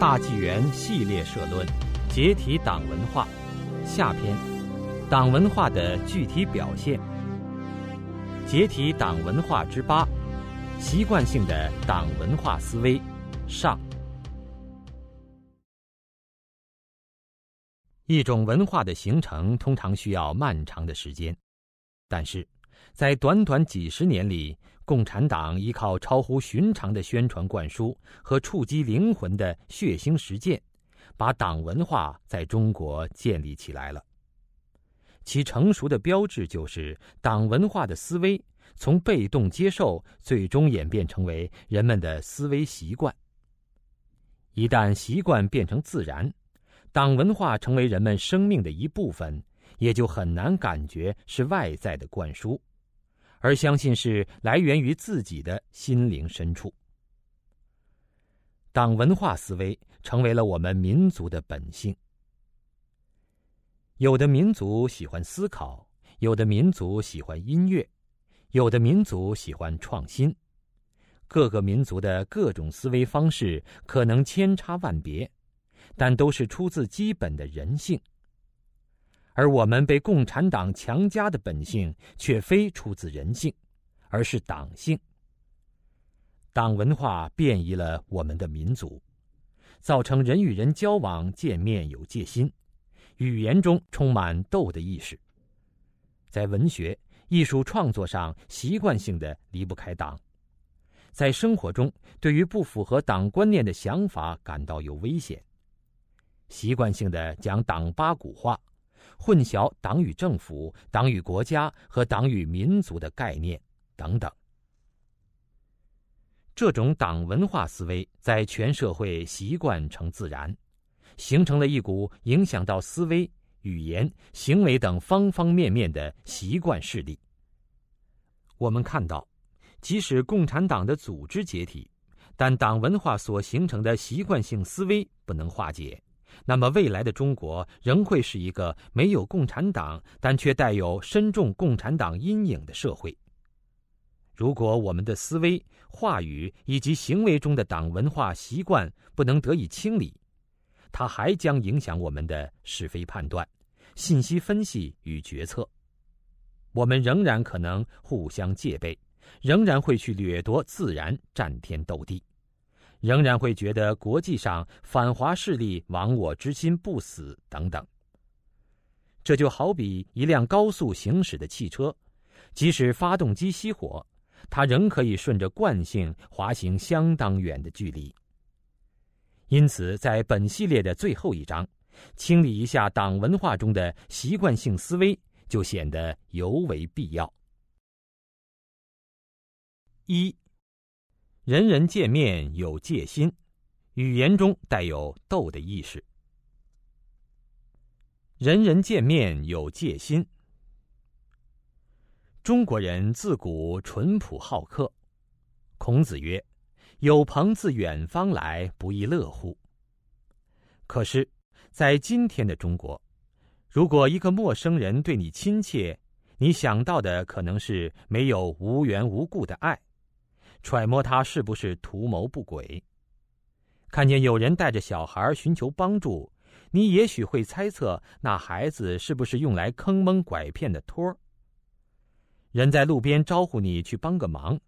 大纪元系列社论：解体党文化，下篇，党文化的具体表现。解体党文化之八，习惯性的党文化思维，上。一种文化的形成通常需要漫长的时间，但是，在短短几十年里，共产党依靠超乎寻常的宣传灌输和触及灵魂的血腥实践，把党文化在中国建立起来了。其成熟的标志就是党文化的思维从被动接受，最终演变成为人们的思维习惯。一旦习惯变成自然，党文化成为人们生命的一部分，也就很难感觉是外在的灌输。而相信是来源于自己的心灵深处。党文化思维成为了我们民族的本性。有的民族喜欢思考，有的民族喜欢音乐，有的民族喜欢创新。各个民族的各种思维方式可能千差万别，但都是出自基本的人性。而我们被共产党强加的本性，却非出自人性，而是党性。党文化变异了我们的民族，造成人与人交往见面有戒心，语言中充满斗的意识。在文学艺术创作上，习惯性的离不开党；在生活中，对于不符合党观念的想法感到有危险，习惯性的讲党八股话。混淆党与政府、党与国家和党与民族的概念等等，这种党文化思维在全社会习惯成自然，形成了一股影响到思维、语言、行为等方方面面的习惯势力。我们看到，即使共产党的组织解体，但党文化所形成的习惯性思维不能化解。那么，未来的中国仍会是一个没有共产党，但却带有深重共产党阴影的社会。如果我们的思维、话语以及行为中的党文化习惯不能得以清理，它还将影响我们的是非判断、信息分析与决策。我们仍然可能互相戒备，仍然会去掠夺自然，战天斗地。仍然会觉得国际上反华势力亡我之心不死等等。这就好比一辆高速行驶的汽车，即使发动机熄火，它仍可以顺着惯性滑行相当远的距离。因此，在本系列的最后一章，清理一下党文化中的习惯性思维，就显得尤为必要。一。人人见面有戒心，语言中带有斗的意识。人人见面有戒心。中国人自古淳朴好客。孔子曰：“有朋自远方来，不亦乐乎？”可是，在今天的中国，如果一个陌生人对你亲切，你想到的可能是没有无缘无故的爱。揣摩他是不是图谋不轨。看见有人带着小孩寻求帮助，你也许会猜测那孩子是不是用来坑蒙拐骗的托儿。人在路边招呼你去帮个忙，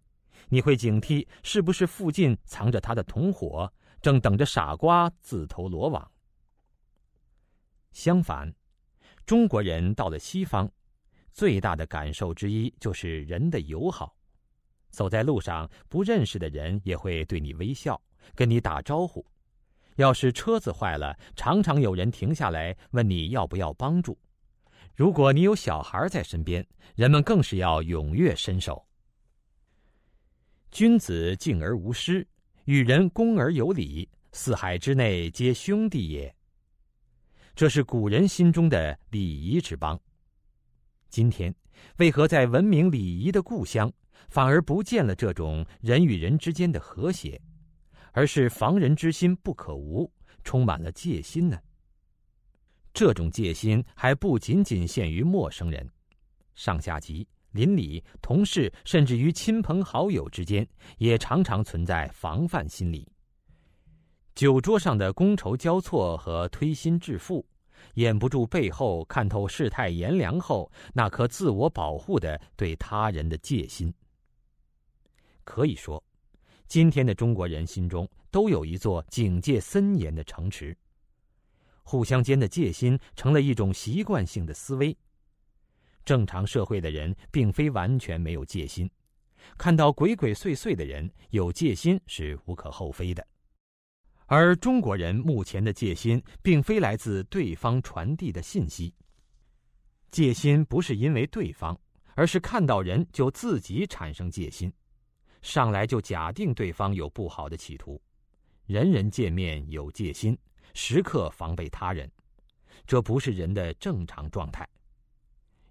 你会警惕是不是附近藏着他的同伙，正等着傻瓜自投罗网。相反，中国人到了西方，最大的感受之一就是人的友好。走在路上，不认识的人也会对你微笑，跟你打招呼。要是车子坏了，常常有人停下来问你要不要帮助。如果你有小孩在身边，人们更是要踊跃伸手。君子敬而无失，与人恭而有礼，四海之内皆兄弟也。这是古人心中的礼仪之邦。今天，为何在文明礼仪的故乡？反而不见了这种人与人之间的和谐，而是防人之心不可无，充满了戒心呢。这种戒心还不仅仅限于陌生人，上下级、邻里、同事，甚至于亲朋好友之间，也常常存在防范心理。酒桌上的觥筹交错和推心置腹，掩不住背后看透世态炎凉后那颗自我保护的对他人的戒心。可以说，今天的中国人心中都有一座警戒森严的城池，互相间的戒心成了一种习惯性的思维。正常社会的人并非完全没有戒心，看到鬼鬼祟祟的人有戒心是无可厚非的。而中国人目前的戒心，并非来自对方传递的信息。戒心不是因为对方，而是看到人就自己产生戒心，上来就假定对方有不好的企图。人人见面有戒心，时刻防备他人，这不是人的正常状态。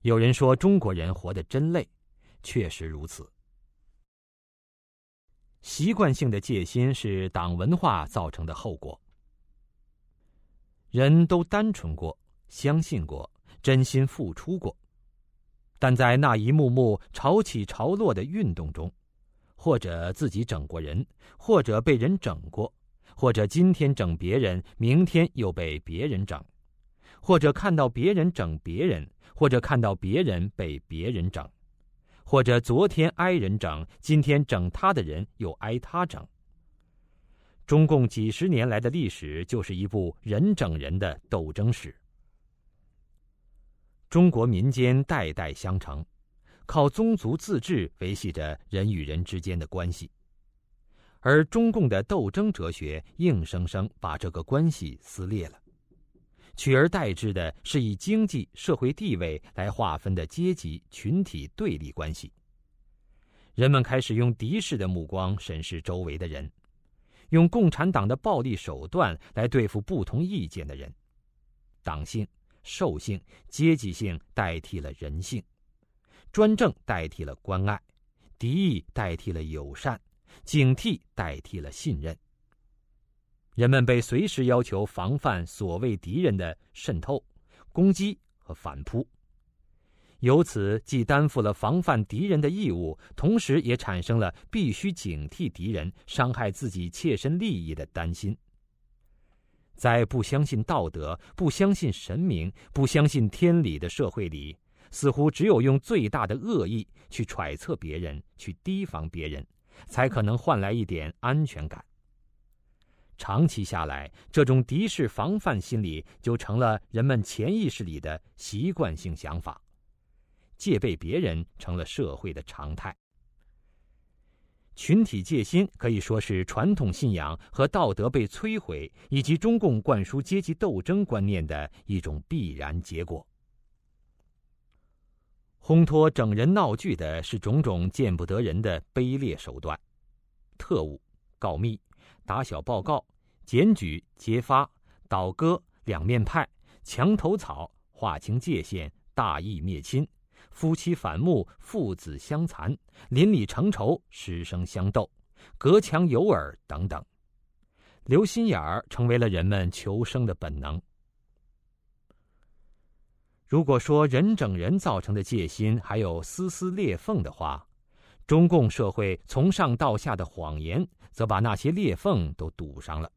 有人说中国人活得真累，确实如此。习惯性的戒心是党文化造成的后果。人都单纯过，相信过，真心付出过，但在那一幕幕潮起潮落的运动中，或者自己整过人，或者被人整过，或者今天整别人，明天又被别人整，或者看到别人整别人，或者看到别人被别人整。或者昨天挨人整，今天整他的人又挨他整。中共几十年来的历史就是一部人整人的斗争史。中国民间代代相承，靠宗族自治维系着人与人之间的关系，而中共的斗争哲学硬生生把这个关系撕裂了。取而代之的是以经济社会地位来划分的阶级群体对立关系。人们开始用敌视的目光审视周围的人，用共产党的暴力手段来对付不同意见的人。党性、兽性、阶级性代替了人性，专政代替了关爱，敌意代替了友善，警惕代替了信任。人们被随时要求防范所谓敌人的渗透、攻击和反扑，由此既担负了防范敌人的义务，同时也产生了必须警惕敌人伤害自己切身利益的担心。在不相信道德、不相信神明、不相信天理的社会里，似乎只有用最大的恶意去揣测别人、去提防别人，才可能换来一点安全感。长期下来，这种敌视防范心理就成了人们潜意识里的习惯性想法，戒备别人成了社会的常态。群体戒心可以说是传统信仰和道德被摧毁，以及中共灌输阶级斗争观念的一种必然结果。烘托整人闹剧的是种种见不得人的卑劣手段，特务、告密。打小报告、检举、揭发、倒戈、两面派、墙头草、划清界限、大义灭亲、夫妻反目、父子相残、邻里成仇、师生相斗、隔墙有耳等等，留心眼儿成为了人们求生的本能。如果说人整人造成的戒心还有丝丝裂缝的话，中共社会从上到下的谎言，则把那些裂缝都堵上了。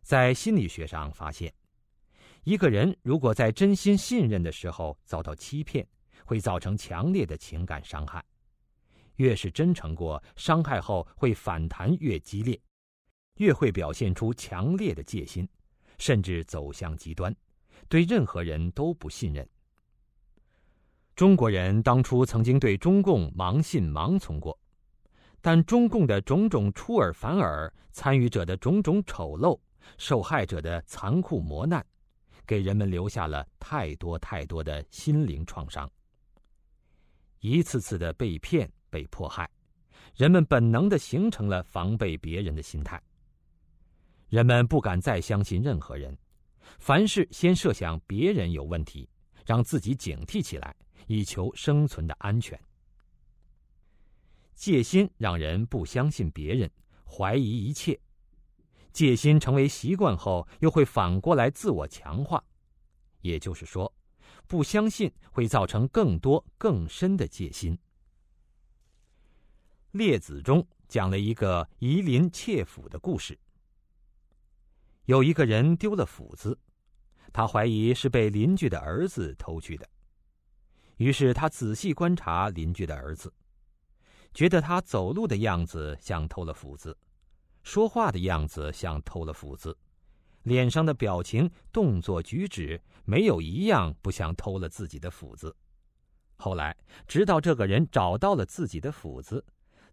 在心理学上发现，一个人如果在真心信任的时候遭到欺骗，会造成强烈的情感伤害。越是真诚过，伤害后会反弹越激烈，越会表现出强烈的戒心，甚至走向极端，对任何人都不信任。中国人当初曾经对中共盲信盲从过，但中共的种种出尔反尔、参与者的种种丑陋、受害者的残酷磨难，给人们留下了太多太多的心灵创伤。一次次的被骗、被迫害，人们本能的形成了防备别人的心态。人们不敢再相信任何人，凡事先设想别人有问题，让自己警惕起来。以求生存的安全，戒心让人不相信别人，怀疑一切。戒心成为习惯后，又会反过来自我强化。也就是说，不相信会造成更多更深的戒心。列子中讲了一个夷陵窃斧的故事，有一个人丢了斧子，他怀疑是被邻居的儿子偷去的。于是他仔细观察邻居的儿子，觉得他走路的样子像偷了斧子，说话的样子像偷了斧子，脸上的表情、动作、举止没有一样不像偷了自己的斧子。后来，直到这个人找到了自己的斧子。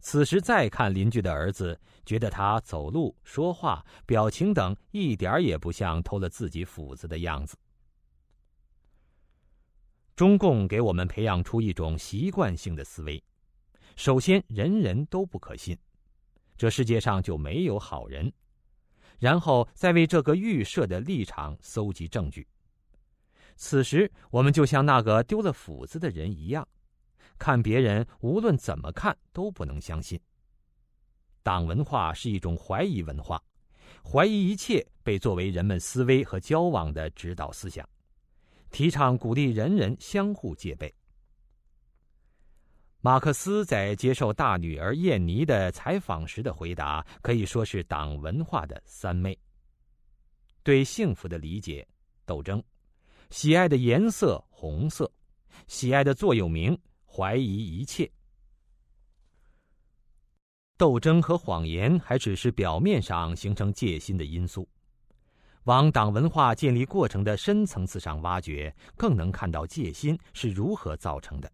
此时再看邻居的儿子，觉得他走路、说话、表情等一点也不像偷了自己斧子的样子。中共给我们培养出一种习惯性的思维：首先，人人都不可信，这世界上就没有好人；然后再为这个预设的立场搜集证据。此时，我们就像那个丢了斧子的人一样。看别人，无论怎么看都不能相信。党文化是一种怀疑文化，怀疑一切被作为人们思维和交往的指导思想，提倡鼓励人人相互戒备。马克思在接受大女儿燕妮的采访时的回答，可以说是党文化的三昧：对幸福的理解，斗争；喜爱的颜色红色；喜爱的座右铭。怀疑一切，斗争和谎言还只是表面上形成戒心的因素，往党文化建立过程的深层次上挖掘，更能看到戒心是如何造成的。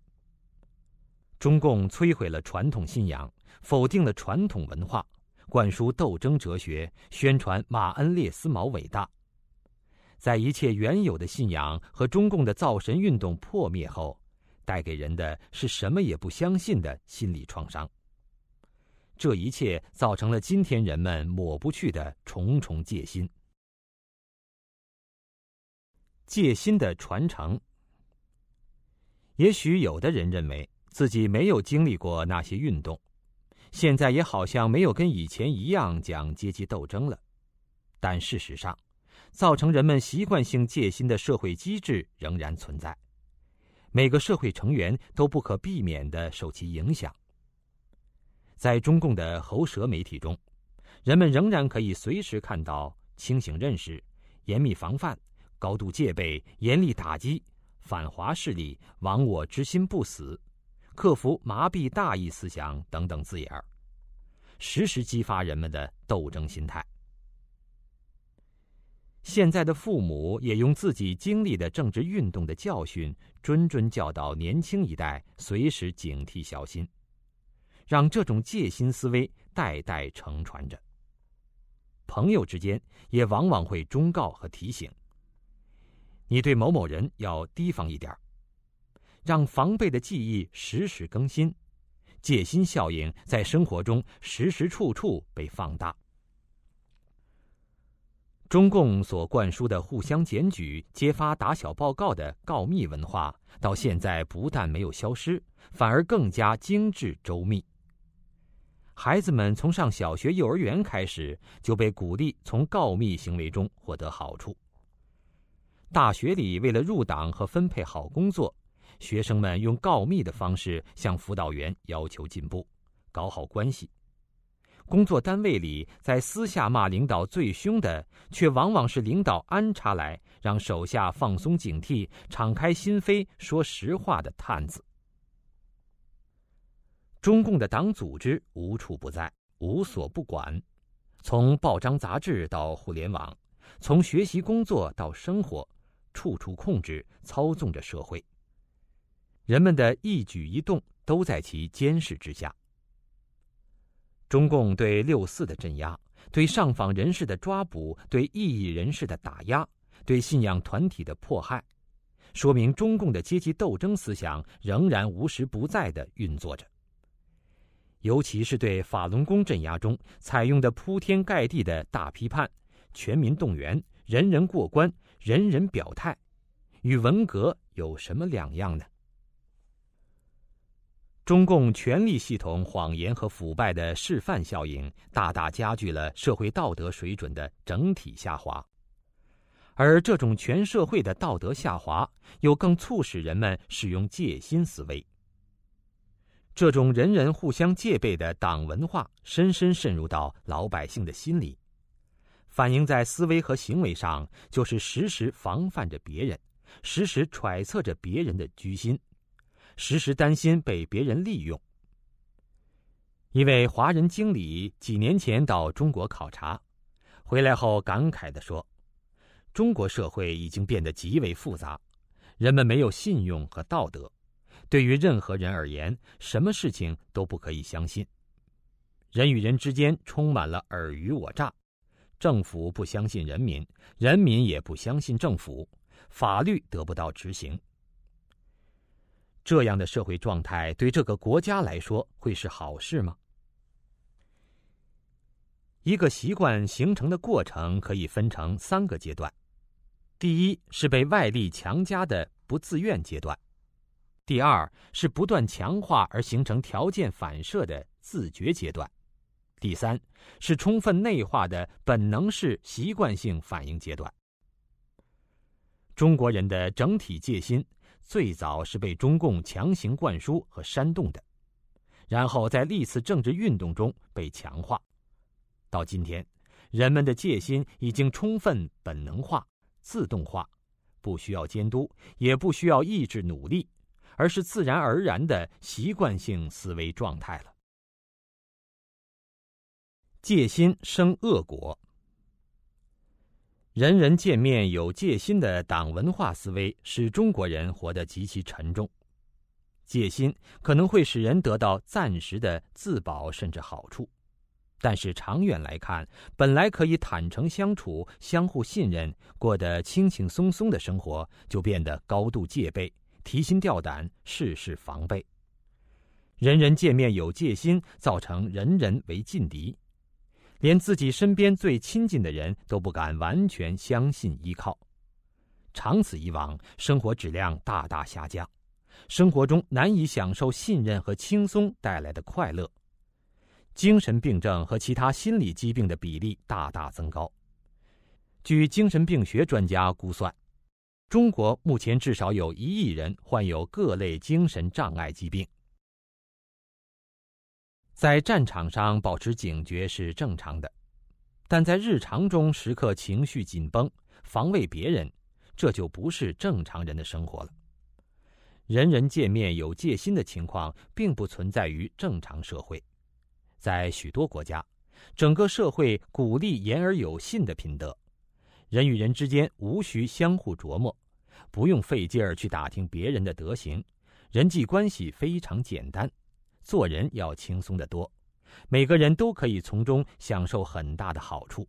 中共摧毁了传统信仰，否定了传统文化，灌输斗争哲学，宣传马恩列斯毛伟大，在一切原有的信仰和中共的造神运动破灭后。带给人的是什么也不相信的心理创伤。这一切造成了今天人们抹不去的重重戒心。戒心的传承。也许有的人认为自己没有经历过那些运动，现在也好像没有跟以前一样讲阶级斗争了。但事实上，造成人们习惯性戒心的社会机制仍然存在。每个社会成员都不可避免的受其影响。在中共的喉舌媒体中，人们仍然可以随时看到清醒认识、严密防范、高度戒备、严厉打击、反华势力、亡我之心不死、克服麻痹大意思想等等字眼儿，时时激发人们的斗争心态。现在的父母也用自己经历的政治运动的教训，谆谆教导年轻一代随时警惕小心，让这种戒心思维代代承传着。朋友之间也往往会忠告和提醒：你对某某人要提防一点让防备的记忆时时更新，戒心效应在生活中时时处处被放大。中共所灌输的互相检举、揭发打小报告的告密文化，到现在不但没有消失，反而更加精致周密。孩子们从上小学、幼儿园开始，就被鼓励从告密行为中获得好处。大学里，为了入党和分配好工作，学生们用告密的方式向辅导员要求进步，搞好关系。工作单位里，在私下骂领导最凶的，却往往是领导安插来让手下放松警惕、敞开心扉、说实话的探子。中共的党组织无处不在，无所不管，从报章杂志到互联网，从学习工作到生活，处处控制、操纵着社会。人们的一举一动都在其监视之下。中共对六四的镇压，对上访人士的抓捕，对异议人士的打压，对信仰团体的迫害，说明中共的阶级斗争思想仍然无时不在的运作着。尤其是对法轮功镇压中采用的铺天盖地的大批判、全民动员、人人过关、人人表态，与文革有什么两样呢？中共权力系统谎言和腐败的示范效应，大大加剧了社会道德水准的整体下滑，而这种全社会的道德下滑，又更促使人们使用戒心思维。这种人人互相戒备的党文化，深深渗入到老百姓的心里，反映在思维和行为上，就是时时防范着别人，时时揣测着别人的居心，时时担心被别人利用。一位华人经理几年前到中国考察，回来后感慨地说：“中国社会已经变得极为复杂，人们没有信用和道德，对于任何人而言，什么事情都不可以相信。人与人之间充满了尔虞我诈，政府不相信人民，人民也不相信政府，法律得不到执行。这样的社会状态对这个国家来说会是好事吗？”一个习惯形成的过程可以分成三个阶段：第一是被外力强加的不自愿阶段；第二是不断强化而形成条件反射的自觉阶段；第三是充分内化的本能式习惯性反应阶段。中国人的整体戒心最早是被中共强行灌输和煽动的，然后在历次政治运动中被强化。到今天，人们的戒心已经充分本能化、自动化，不需要监督，也不需要意志努力，而是自然而然的习惯性思维状态了。戒心生恶果，人人见面有戒心的党文化思维，使中国人活得极其沉重。戒心可能会使人得到暂时的自保，甚至好处。但是长远来看，本来可以坦诚相处、相互信任、过得轻轻松松的生活，就变得高度戒备、提心吊胆、事事防备。人人见面有戒心，造成人人为劲敌，连自己身边最亲近的人都不敢完全相信依靠。长此以往，生活质量大大下降，生活中难以享受信任和轻松带来的快乐。精神病症和其他心理疾病的比例大大增高。据精神病学专家估算，中国目前至少有一亿人患有各类精神障碍疾病。在战场上保持警觉是正常的，但在日常中时刻情绪紧绷、防卫别人，这就不是正常人的生活了。人人见面有戒心的情况，并不存在于正常社会。在许多国家，整个社会鼓励言而有信的品德，人与人之间无需相互琢磨，不用费劲儿去打听别人的德行，人际关系非常简单，做人要轻松得多，每个人都可以从中享受很大的好处。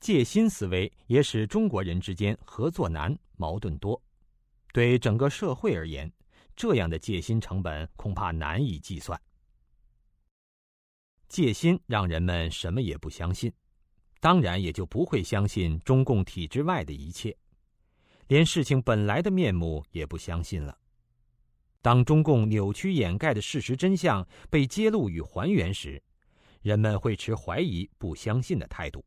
戒心思维也使中国人之间合作难、矛盾多，对整个社会而言。这样的戒心成本恐怕难以计算。戒心让人们什么也不相信，当然也就不会相信中共体制外的一切，连事情本来的面目也不相信了。当中共扭曲掩盖的事实真相被揭露与还原时，人们会持怀疑、不相信的态度，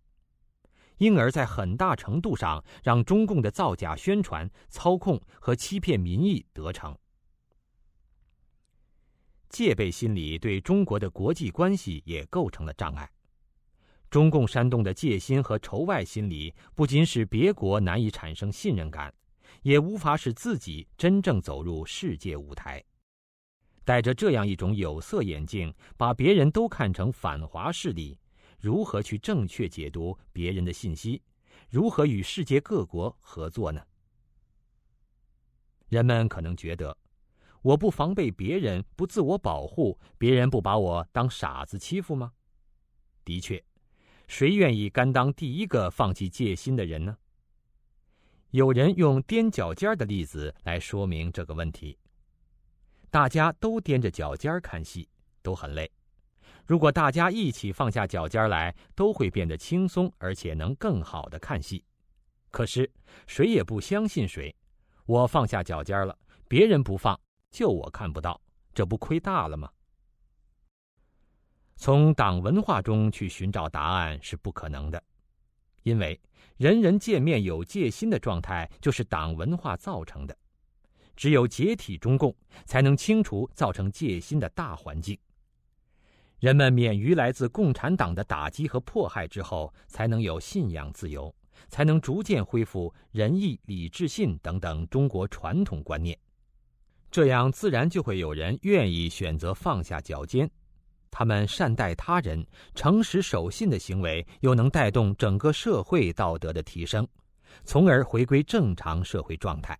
因而，在很大程度上让中共的造假宣传、操控和欺骗民意得逞。戒备心理对中国的国际关系也构成了障碍。中共煽动的戒心和仇外心理，不仅使别国难以产生信任感，也无法使自己真正走入世界舞台。戴着这样一种有色眼镜，把别人都看成反华势力，如何去正确解读别人的信息？如何与世界各国合作呢？人们可能觉得。我不防备别人，不自我保护，别人不把我当傻子欺负吗？的确，谁愿意甘当第一个放弃戒心的人呢？有人用踮脚尖的例子来说明这个问题。大家都踮着脚尖看戏，都很累。如果大家一起放下脚尖来，都会变得轻松，而且能更好的看戏。可是谁也不相信谁。我放下脚尖了，别人不放。就我看不到，这不亏大了吗？从党文化中去寻找答案是不可能的，因为人人见面有戒心的状态就是党文化造成的。只有解体中共，才能清除造成戒心的大环境。人们免于来自共产党的打击和迫害之后，才能有信仰自由，才能逐渐恢复仁义礼智信等等中国传统观念。这样自然就会有人愿意选择放下脚尖。他们善待他人、诚实守信的行为，又能带动整个社会道德的提升，从而回归正常社会状态。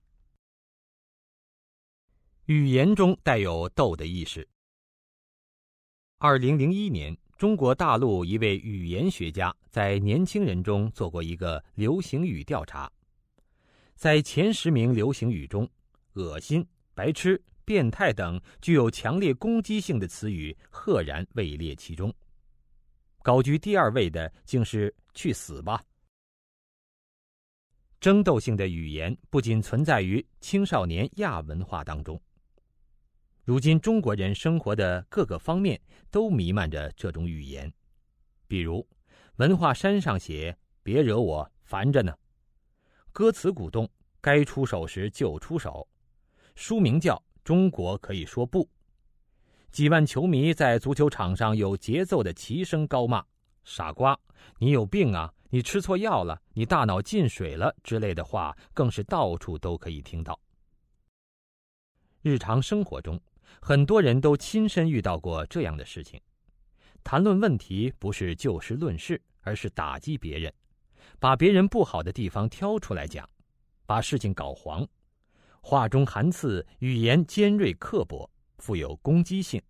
语言中带有斗的意识。二零零一年，中国大陆一位语言学家在年轻人中做过一个流行语调查，在前十名流行语中，“恶心”“白痴”。变态等具有强烈攻击性的词语赫然位列其中。高居第二位的竟是“去死吧”。争斗性的语言不仅存在于青少年亚文化当中，如今中国人生活的各个方面都弥漫着这种语言。比如，文化衫上写“别惹我，烦着呢”，歌词鼓动“该出手时就出手”，书名叫。中国可以说不。几万球迷在足球场上有节奏的齐声高骂：“傻瓜，你有病啊！你吃错药了，你大脑进水了”之类的话，更是到处都可以听到。日常生活中，很多人都亲身遇到过这样的事情：谈论问题不是就事论事，而是打击别人，把别人不好的地方挑出来讲，把事情搞黄。话中含刺，语言尖锐刻薄，富有攻击性，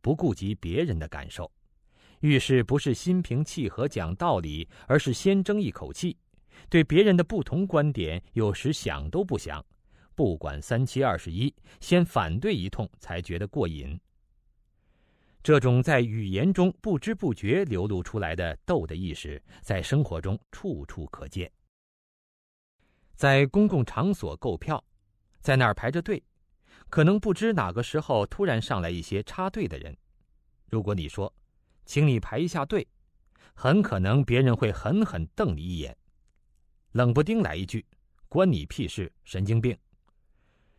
不顾及别人的感受，遇事不是心平气和讲道理，而是先争一口气，对别人的不同观点有时想都不想，不管三七二十一，先反对一通才觉得过瘾。这种在语言中不知不觉流露出来的斗的意识，在生活中处处可见。在公共场所购票。在那儿排着队，可能不知哪个时候突然上来一些插队的人。如果你说：“请你排一下队”，很可能别人会狠狠瞪你一眼，冷不丁来一句：“关你屁事，神经病！”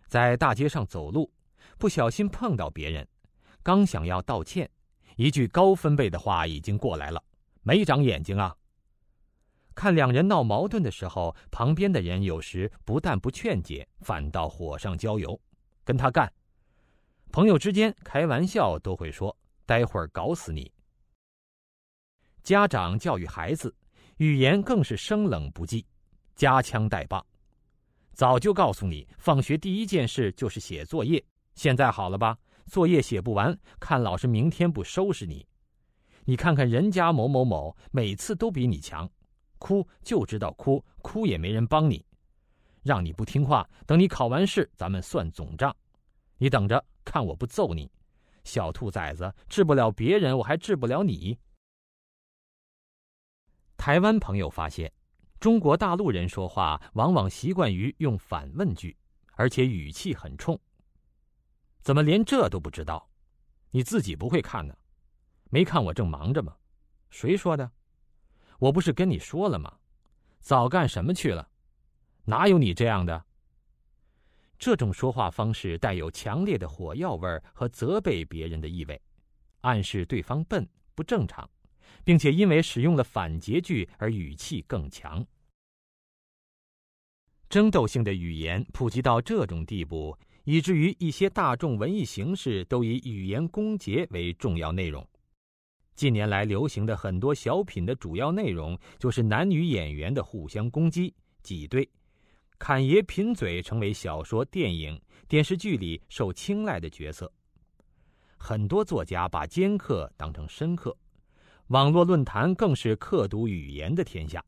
在大街上走路，不小心碰到别人，刚想要道歉，一句高分贝的话已经过来了：“没长眼睛啊！”看两人闹矛盾的时候，旁边的人有时不但不劝解，反倒火上浇油，跟他干。朋友之间开玩笑都会说：“待会儿搞死你。”家长教育孩子，语言更是生冷不忌，夹枪带棒。早就告诉你，放学第一件事就是写作业。现在好了吧？作业写不完，看老师明天不收拾你。你看看人家某某某，每次都比你强。哭就知道哭，哭也没人帮你，让你不听话。等你考完试，咱们算总账。你等着看，我不揍你，小兔崽子！治不了别人，我还治不了你。台湾朋友发现，中国大陆人说话往往习惯于用反问句，而且语气很冲。怎么连这都不知道？你自己不会看呢？没看我正忙着吗？谁说的？我不是跟你说了吗？早干什么去了？哪有你这样的？这种说话方式带有强烈的火药味和责备别人的意味，暗示对方笨不正常，并且因为使用了反诘句而语气更强。争斗性的语言普及到这种地步，以至于一些大众文艺形式都以语言攻讦为重要内容。近年来流行的很多小品的主要内容，就是男女演员的互相攻击、挤兑、侃爷贫嘴，成为小说、电影、电视剧里受青睐的角色。很多作家把尖刻当成深刻，网络论坛更是刻读语言的天下。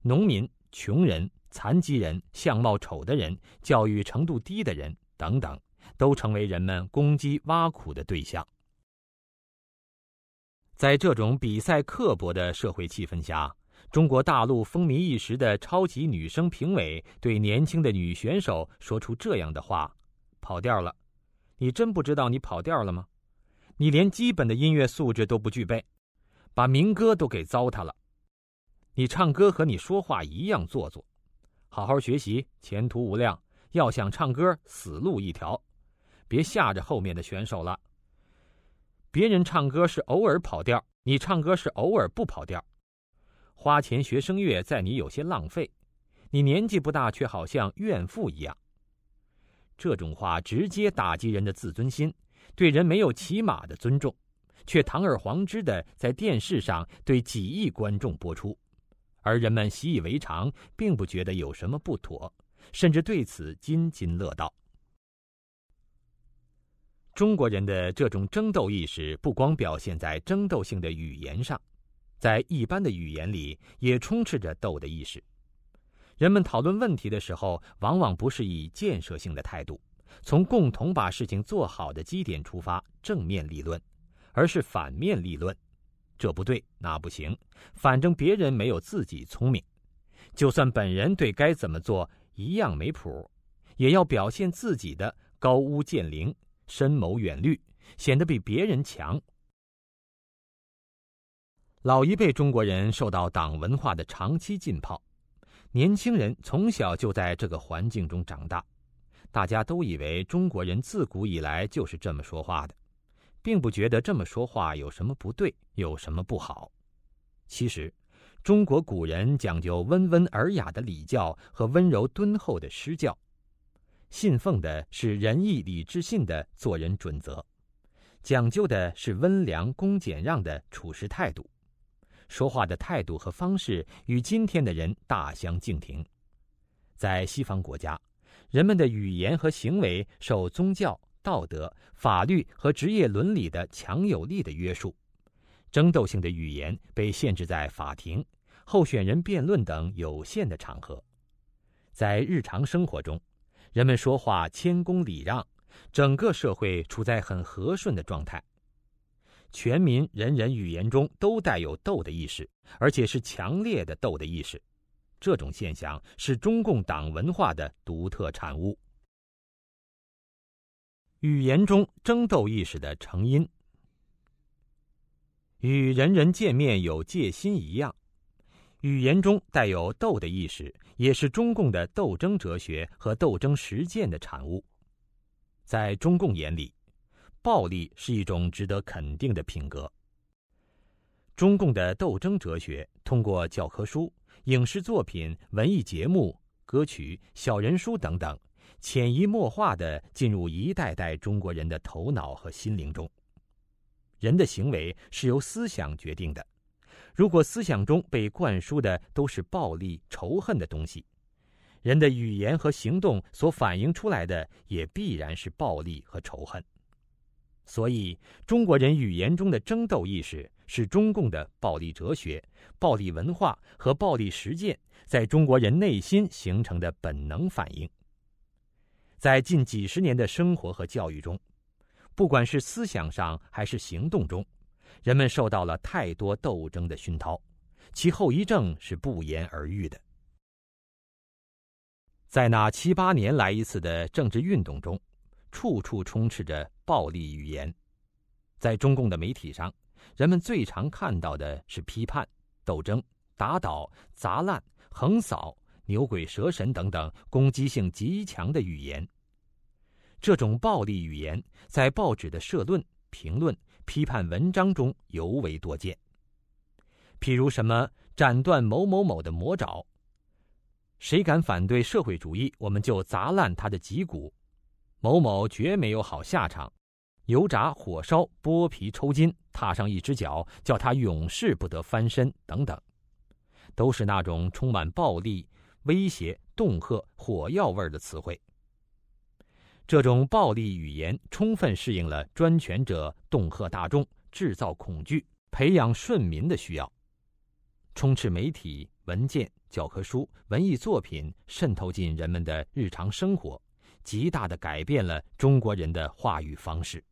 农民、穷人、残疾人、相貌丑的人、教育程度低的人等等，都成为人们攻击挖苦的对象。在这种比赛刻薄的社会气氛下，中国大陆风靡一时的超级女声评委对年轻的女选手说出这样的话：“跑调了，你真不知道你跑调了吗？你连基本的音乐素质都不具备，把民歌都给糟蹋了。你唱歌和你说话一样做作，好好学习，前途无量。要想唱歌，死路一条，别吓着后面的选手了。”别人唱歌是偶尔跑调，你唱歌是偶尔不跑调。花钱学声乐，在你有些浪费。你年纪不大，却好像怨妇一样。这种话直接打击人的自尊心，对人没有起码的尊重，却堂而皇之的在电视上对几亿观众播出，而人们习以为常，并不觉得有什么不妥，甚至对此津津乐道。中国人的这种争斗意识，不光表现在争斗性的语言上，在一般的语言里也充斥着斗的意识。人们讨论问题的时候，往往不是以建设性的态度，从共同把事情做好的基点出发正面立论，而是反面立论。这不对，那不行，反正别人没有自己聪明，就算本人对该怎么做一样没谱，也要表现自己的高屋建瓴、深谋远虑，显得比别人强。老一辈中国人受到党文化的长期浸泡。年轻人从小就在这个环境中长大，大家都以为中国人自古以来就是这么说话的，并不觉得这么说话有什么不对，有什么不好。其实，中国古人讲究温文尔雅的礼教和温柔敦厚的诗教，信奉的是仁义礼智信的做人准则，讲究的是温良恭俭让的处事态度。说话的态度和方式与今天的人大相径庭。在西方国家，人们的语言和行为受宗教、道德、法律和职业伦理的强有力的约束，争斗性的语言被限制在法庭、候选人辩论等有限的场合。在日常生活中，人们说话谦恭礼让，整个社会处在很和顺的状态。全民人人语言中都带有斗的意识，而且是强烈的斗的意识。这种现象是中共党文化的独特产物。语言中争斗意识的成因，与人人见面有戒心一样，语言中带有斗的意识，也是中共的斗争哲学和斗争实践的产物。在中共眼里。暴力是一种值得肯定的品格。中共的斗争哲学通过教科书、影视作品、文艺节目、歌曲、小人书等等，潜移默化的进入一代代中国人的头脑和心灵中。人的行为是由思想决定的，如果思想中被灌输的都是暴力、仇恨的东西，人的语言和行动所反映出来的也必然是暴力和仇恨。所以，中国人语言中的争斗意识是中共的暴力哲学、暴力文化和暴力实践在中国人内心形成的本能反应。在近几十年的生活和教育中，不管是思想上还是行动中，人们受到了太多斗争的熏陶，其后遗症是不言而喻的。在那七八年来一次的政治运动中。处处充斥着暴力语言，在中共的媒体上，人们最常看到的是批判、斗争、打倒、砸烂、横扫、牛鬼蛇神等等攻击性极强的语言。这种暴力语言在报纸的社论、评论、批判文章中尤为多见。譬如什么“斩断某某某的魔爪”，“谁敢反对社会主义，我们就砸烂他的脊骨”。某某绝没有好下场，油炸、火烧、剥皮、抽筋，踏上一只脚，叫他永世不得翻身，等等，都是那种充满暴力、威胁、恫吓、火药味的词汇。这种暴力语言充分适应了专权者恫吓大众、制造恐惧、培养顺民的需要，充斥媒体、文件、教科书、文艺作品，渗透进人们的日常生活。极大的改变了中国人的话语方式。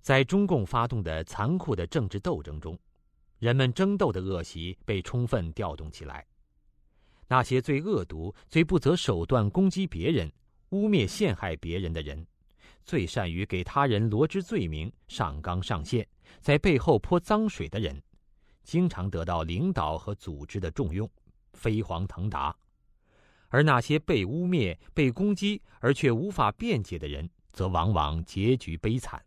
在中共发动的残酷的政治斗争中，人们争斗的恶习被充分调动起来。那些最恶毒、最不择手段攻击别人、污蔑陷害别人的人，最善于给他人罗织罪名、上纲上线，在背后泼脏水的人，经常得到领导和组织的重用，飞黄腾达。而那些被污蔑、被攻击而却无法辩解的人，则往往结局悲惨。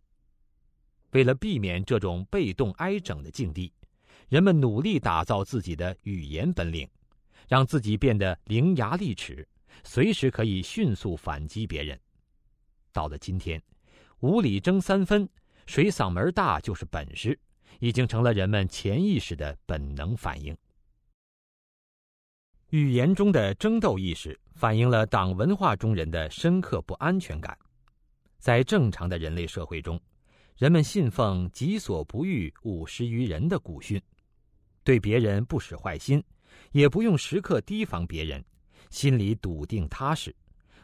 为了避免这种被动挨整的境地，人们努力打造自己的语言本领，让自己变得伶牙俐齿，随时可以迅速反击别人。到了今天，五里争三分，谁嗓门大就是本事，已经成了人们潜意识的本能反应。语言中的争斗意识，反映了党文化中人的深刻不安全感。在正常的人类社会中，人们信奉“己所不欲，勿施于人”的古训，对别人不使坏心，也不用时刻提防别人，心里笃定踏实，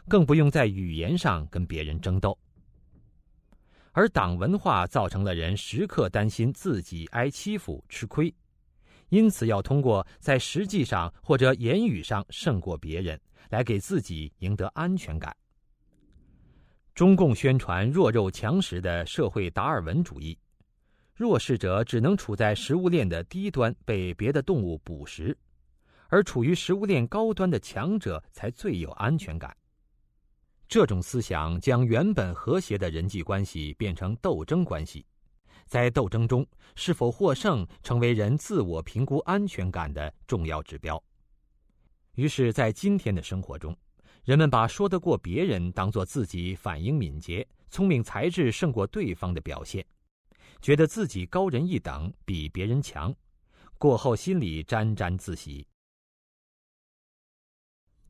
更不用在语言上跟别人争斗。而党文化造成了人时刻担心自己挨欺负、吃亏，因此要通过在实际上或者言语上胜过别人，来给自己赢得安全感。中共宣传弱肉强食的社会达尔文主义，弱势者只能处在食物链的低端，被别的动物捕食，而处于食物链高端的强者才最有安全感。这种思想将原本和谐的人际关系变成斗争关系，在斗争中是否获胜成为人自我评估安全感的重要指标。于是，在今天的生活中。人们把说得过别人当做自己反应敏捷、聪明才智胜过对方的表现，觉得自己高人一等，比别人强，过后心里沾沾自喜。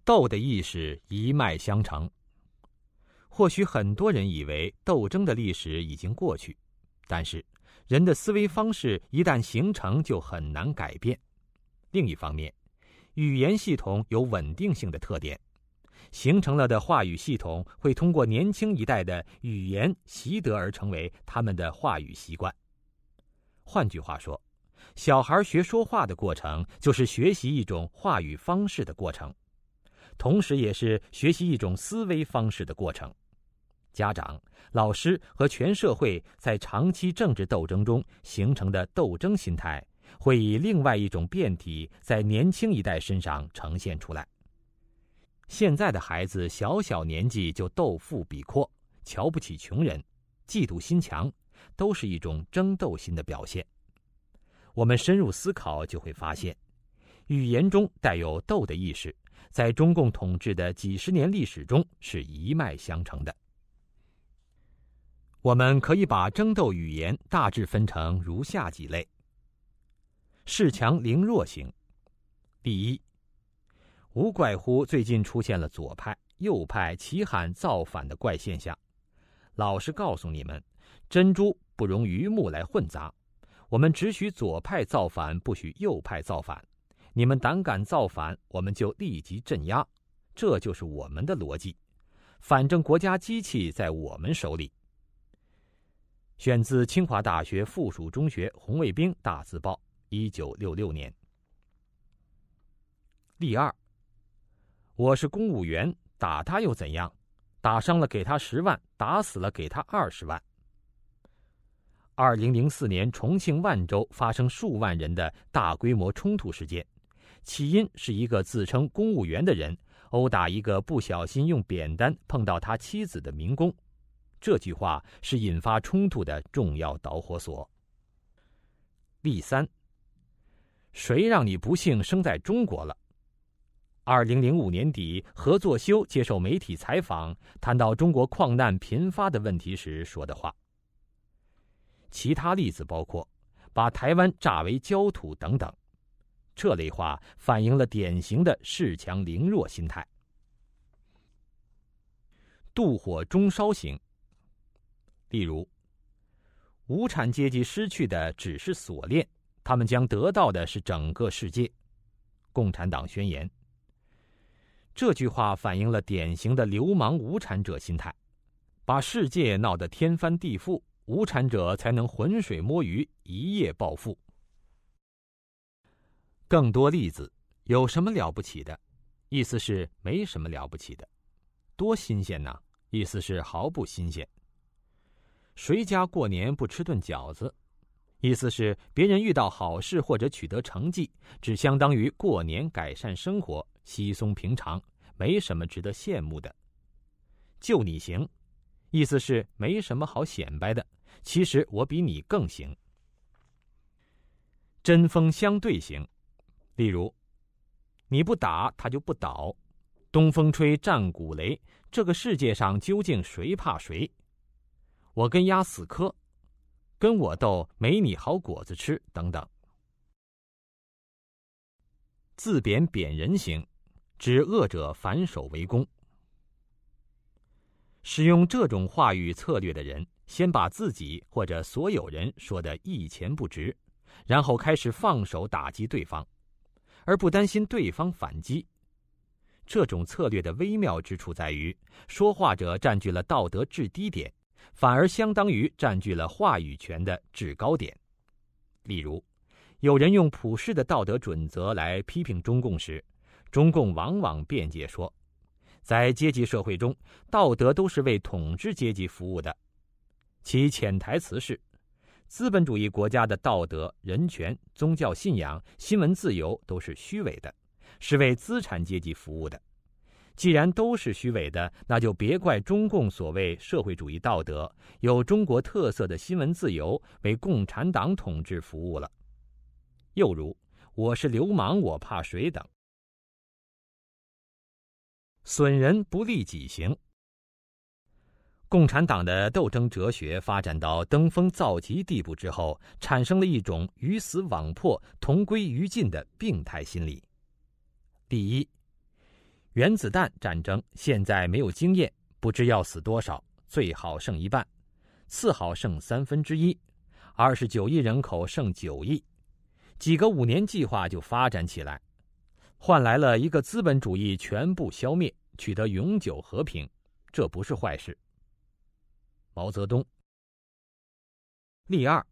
斗的意识一脉相承。或许很多人以为斗争的历史已经过去，但是人的思维方式一旦形成就很难改变。另一方面，语言系统有稳定性的特点。形成了的话语系统会通过年轻一代的语言习得而成为他们的话语习惯。换句话说，小孩学说话的过程就是学习一种话语方式的过程，同时也是学习一种思维方式的过程。家长、老师和全社会在长期政治斗争中形成的斗争心态，会以另外一种变体在年轻一代身上呈现出来。现在的孩子小小年纪就斗富比阔，瞧不起穷人，嫉妒心强，都是一种争斗心的表现。我们深入思考，就会发现，语言中带有斗的意识，在中共统治的几十年历史中是一脉相承的。我们可以把争斗语言大致分成如下几类：恃强凌弱型。第一。无怪乎最近出现了左派、右派齐喊造反的怪现象。老实告诉你们，珍珠不容榆木来混杂。我们只许左派造反，不许右派造反。你们胆敢造反，我们就立即镇压。这就是我们的逻辑。反正国家机器在我们手里。选自清华大学附属中学红卫兵大字报，一九六六年。第二。我是公务员，打他又怎样？打伤了给他十万，打死了给他二十万。二零零四年重庆万州发生数万人的大规模冲突事件，起因是一个自称公务员的人殴打一个不小心用扁担碰到他妻子的民工，这句话是引发冲突的重要导火索。第三，谁让你不幸生在中国了？二零零五年底，何作修接受媒体采访，谈到中国矿难频发的问题时说的话。其他例子包括把台湾炸为焦土等等，这类话反映了典型的恃强凌弱心态。妒火中烧型。例如，无产阶级失去的只是锁链，他们将得到的是整个世界。共产党宣言。这句话反映了典型的流氓无产者心态，把世界闹得天翻地覆，无产者才能浑水摸鱼，一夜暴富。更多例子，有什么了不起的？意思是没什么了不起的。多新鲜呢？意思是毫不新鲜。谁家过年不吃顿饺子？意思是别人遇到好事或者取得成绩，只相当于过年改善生活。稀松平常，没什么值得羡慕的。就你行，意思是没什么好显摆的，其实我比你更行。针锋相对型，例如，你不打他就不倒，东风吹战鼓擂，这个世界上究竟谁怕谁？我跟鸭死磕，跟我斗没你好果子吃，等等。自贬贬人型，指恶者反手为攻。使用这种话语策略的人，先把自己或者所有人说的一钱不值，然后开始放手打击对方，而不担心对方反击。这种策略的微妙之处在于，说话者占据了道德制低点，反而相当于占据了话语权的制高点。例如。有人用普世的道德准则来批评中共时，中共往往辩解说，在阶级社会中，道德都是为统治阶级服务的。其潜台词是，资本主义国家的道德、人权、宗教信仰、新闻自由都是虚伪的，是为资产阶级服务的。既然都是虚伪的，那就别怪中共所谓社会主义道德、有中国特色的新闻自由为共产党统治服务了。又如“我是流氓，我怕谁”等，损人不利己行。共产党的斗争哲学发展到登峰造极地步之后，产生了一种鱼死网破、同归于尽的病态心理。第一，原子弹战争现在没有经验，不知要死多少，最好剩一半，次好剩三分之一，二十九亿人口剩九亿。几个五年计划就发展起来，换来了一个资本主义全部消灭，取得永久和平，这不是坏事。毛泽东。例二，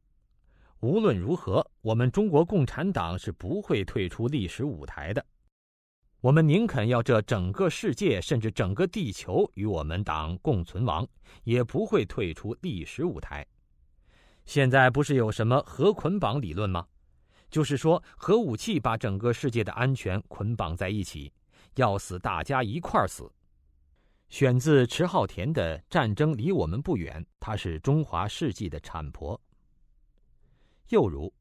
无论如何，我们中国共产党是不会退出历史舞台的。我们宁肯要这整个世界，甚至整个地球与我们党共存亡，也不会退出历史舞台。现在不是有什么核捆绑理论吗？就是说，核武器把整个世界的安全捆绑在一起，要死大家一块儿死。选自迟浩田的《战争离我们不远》，他是中华世纪的产婆。又如，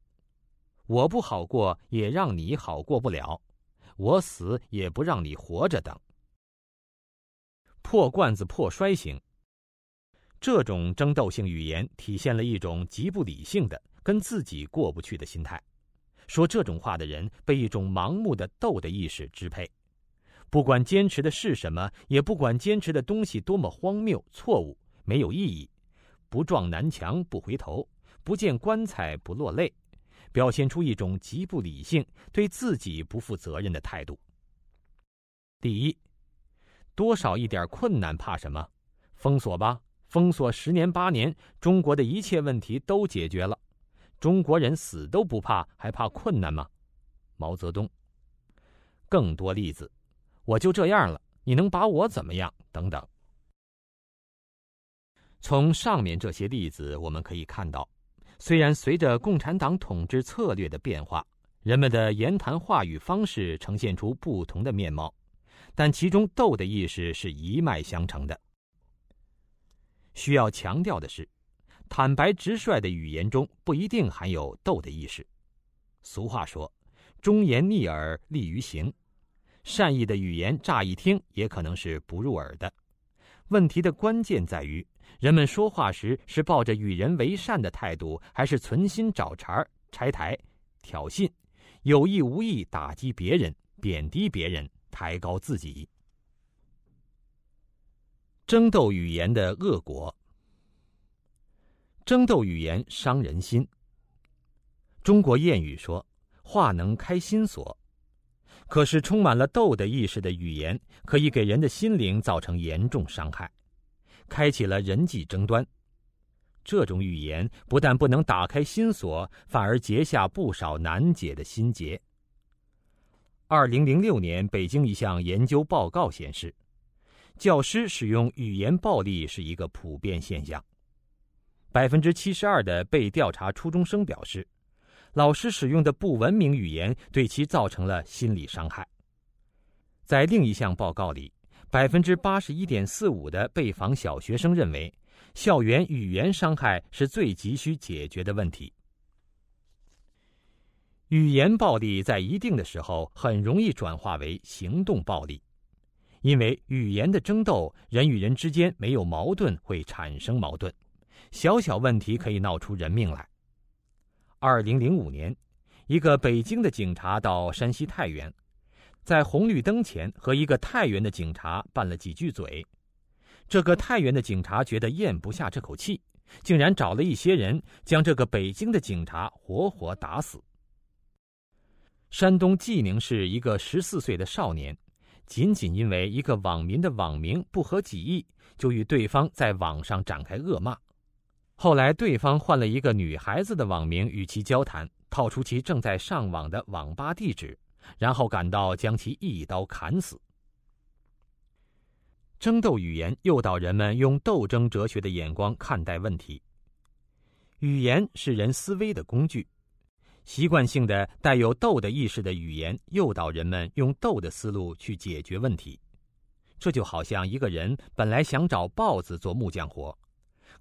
我不好过，也让你好过不了；我死也不让你活着等。破罐子破摔型，这种争斗性语言体现了一种极不理性的、跟自己过不去的心态。说这种话的人被一种盲目的斗的意识支配，不管坚持的是什么，也不管坚持的东西多么荒谬、错误、没有意义，不撞南墙不回头，不见棺材不落泪，表现出一种极不理性、对自己不负责任的态度。第一，多少一点困难怕什么？封锁吧，封锁十年八年，中国的一切问题都解决了。中国人死都不怕，还怕困难吗？毛泽东。更多例子，我就这样了，你能把我怎么样？等等。从上面这些例子，我们可以看到，虽然随着共产党统治策略的变化，人们的言谈话语方式呈现出不同的面貌，但其中斗的意识是一脉相承的。需要强调的是。坦白直率的语言中不一定含有斗的意识。俗话说：“忠言逆耳利于行。”善意的语言乍一听也可能是不入耳的。问题的关键在于，人们说话时是抱着与人为善的态度，还是存心找茬、拆台、挑衅，有意无意打击别人、贬低别人、抬高自己。争斗语言的恶果。争斗语言伤人心。中国谚语说：“话能开心锁。”可是，充满了斗的意识的语言，可以给人的心灵造成严重伤害，开启了人际争端。这种语言不但不能打开心锁，反而结下不少难解的心结。二零零六年，北京一项研究报告显示，教师使用语言暴力是一个普遍现象。百分之七十二的被调查初中生表示，老师使用的不文明语言对其造成了心理伤害。在另一项报告里，百分之八十一点四五的被访小学生认为，校园语言伤害是最急需解决的问题。语言暴力在一定的时候很容易转化为行动暴力，因为语言的争斗，人与人之间没有矛盾会产生矛盾，小小问题可以闹出人命来。二零零五年，一个北京的警察到山西太原，在红绿灯前和一个太原的警察拌了几句嘴。这个太原的警察觉得咽不下这口气，竟然找了一些人将这个北京的警察活活打死。山东济宁市一个十四岁的少年，仅仅因为一个网民的网名不合己意，就与对方在网上展开恶骂。后来对方换了一个女孩子的网名与其交谈，套出其正在上网的网吧地址，然后赶到将其一刀砍死。争斗语言诱导人们用斗争哲学的眼光看待问题。语言是人思维的工具，习惯性的带有斗的意识的语言诱导人们用斗的思路去解决问题。这就好像一个人本来想找豹子做木匠活，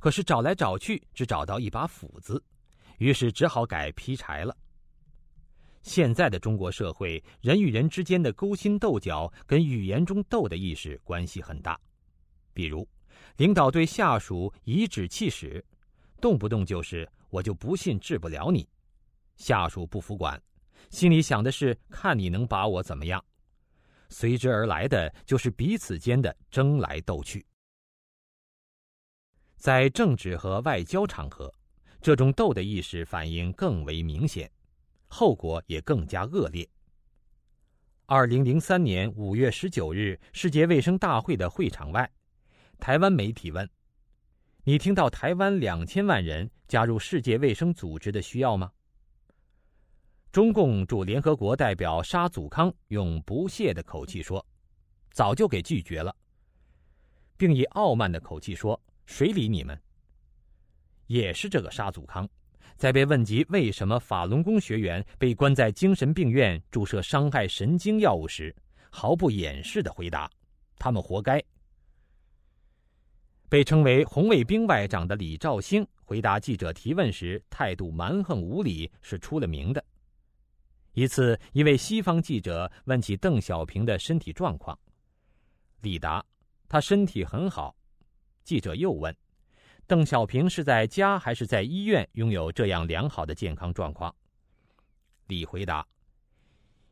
可是找来找去只找到一把斧子，于是只好改劈柴了。现在的中国社会，人与人之间的勾心斗角跟语言中斗的意识关系很大。比如，领导对下属颐指气使，动不动就是“我就不信治不了你”，下属不服管，心里想的是看你能把我怎么样，随之而来的就是彼此间的争来斗去。在政治和外交场合，这种斗的意识反应更为明显。后果也更加恶劣。二零零三年五月十九日，世界卫生大会的会场外，台湾媒体问：“你听到台湾两千万人加入世界卫生组织的需要吗？”中共驻联合国代表沙祖康用不屑的口气说：“早就给拒绝了。”并以傲慢的口气说：“谁理你们？”也是这个沙祖康。在被问及为什么法轮功学员被关在精神病院注射伤害神经药物时，毫不掩饰的回答：“他们活该。”被称为“红卫兵外长”的李兆星回答记者提问时态度蛮横无理，是出了名的。一次，一位西方记者问起邓小平的身体状况，李答：“他身体很好。”记者又问。邓小平是在家还是在医院拥有这样良好的健康状况？李回答：“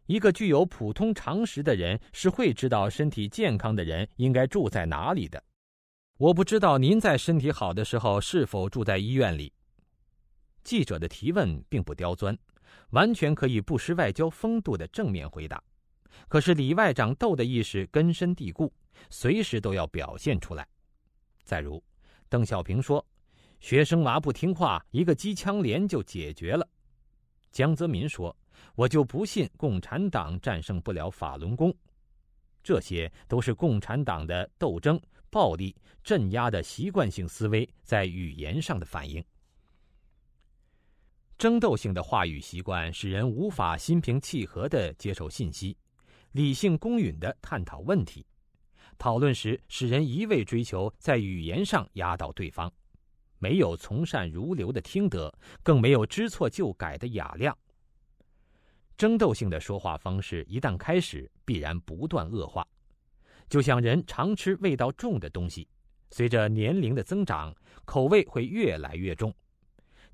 一个具有普通常识的人是会知道身体健康的人应该住在哪里的。我不知道您在身体好的时候是否住在医院里。”记者的提问并不刁钻，完全可以不失外交风度的正面回答。可是李外长斗的意识根深蒂固，随时都要表现出来。再如。邓小平说：“学生娃不听话，一个机枪连就解决了。”江泽民说：“我就不信共产党战胜不了法轮功。”这些都是共产党的斗争、暴力、镇压的习惯性思维在语言上的反应。争斗性的话语习惯使人无法心平气和地接受信息，理性公允地探讨问题。讨论时，使人一味追求在语言上压倒对方，没有从善如流的听得，更没有知错就改的雅量。争斗性的说话方式一旦开始，必然不断恶化。就像人常吃味道重的东西，随着年龄的增长，口味会越来越重。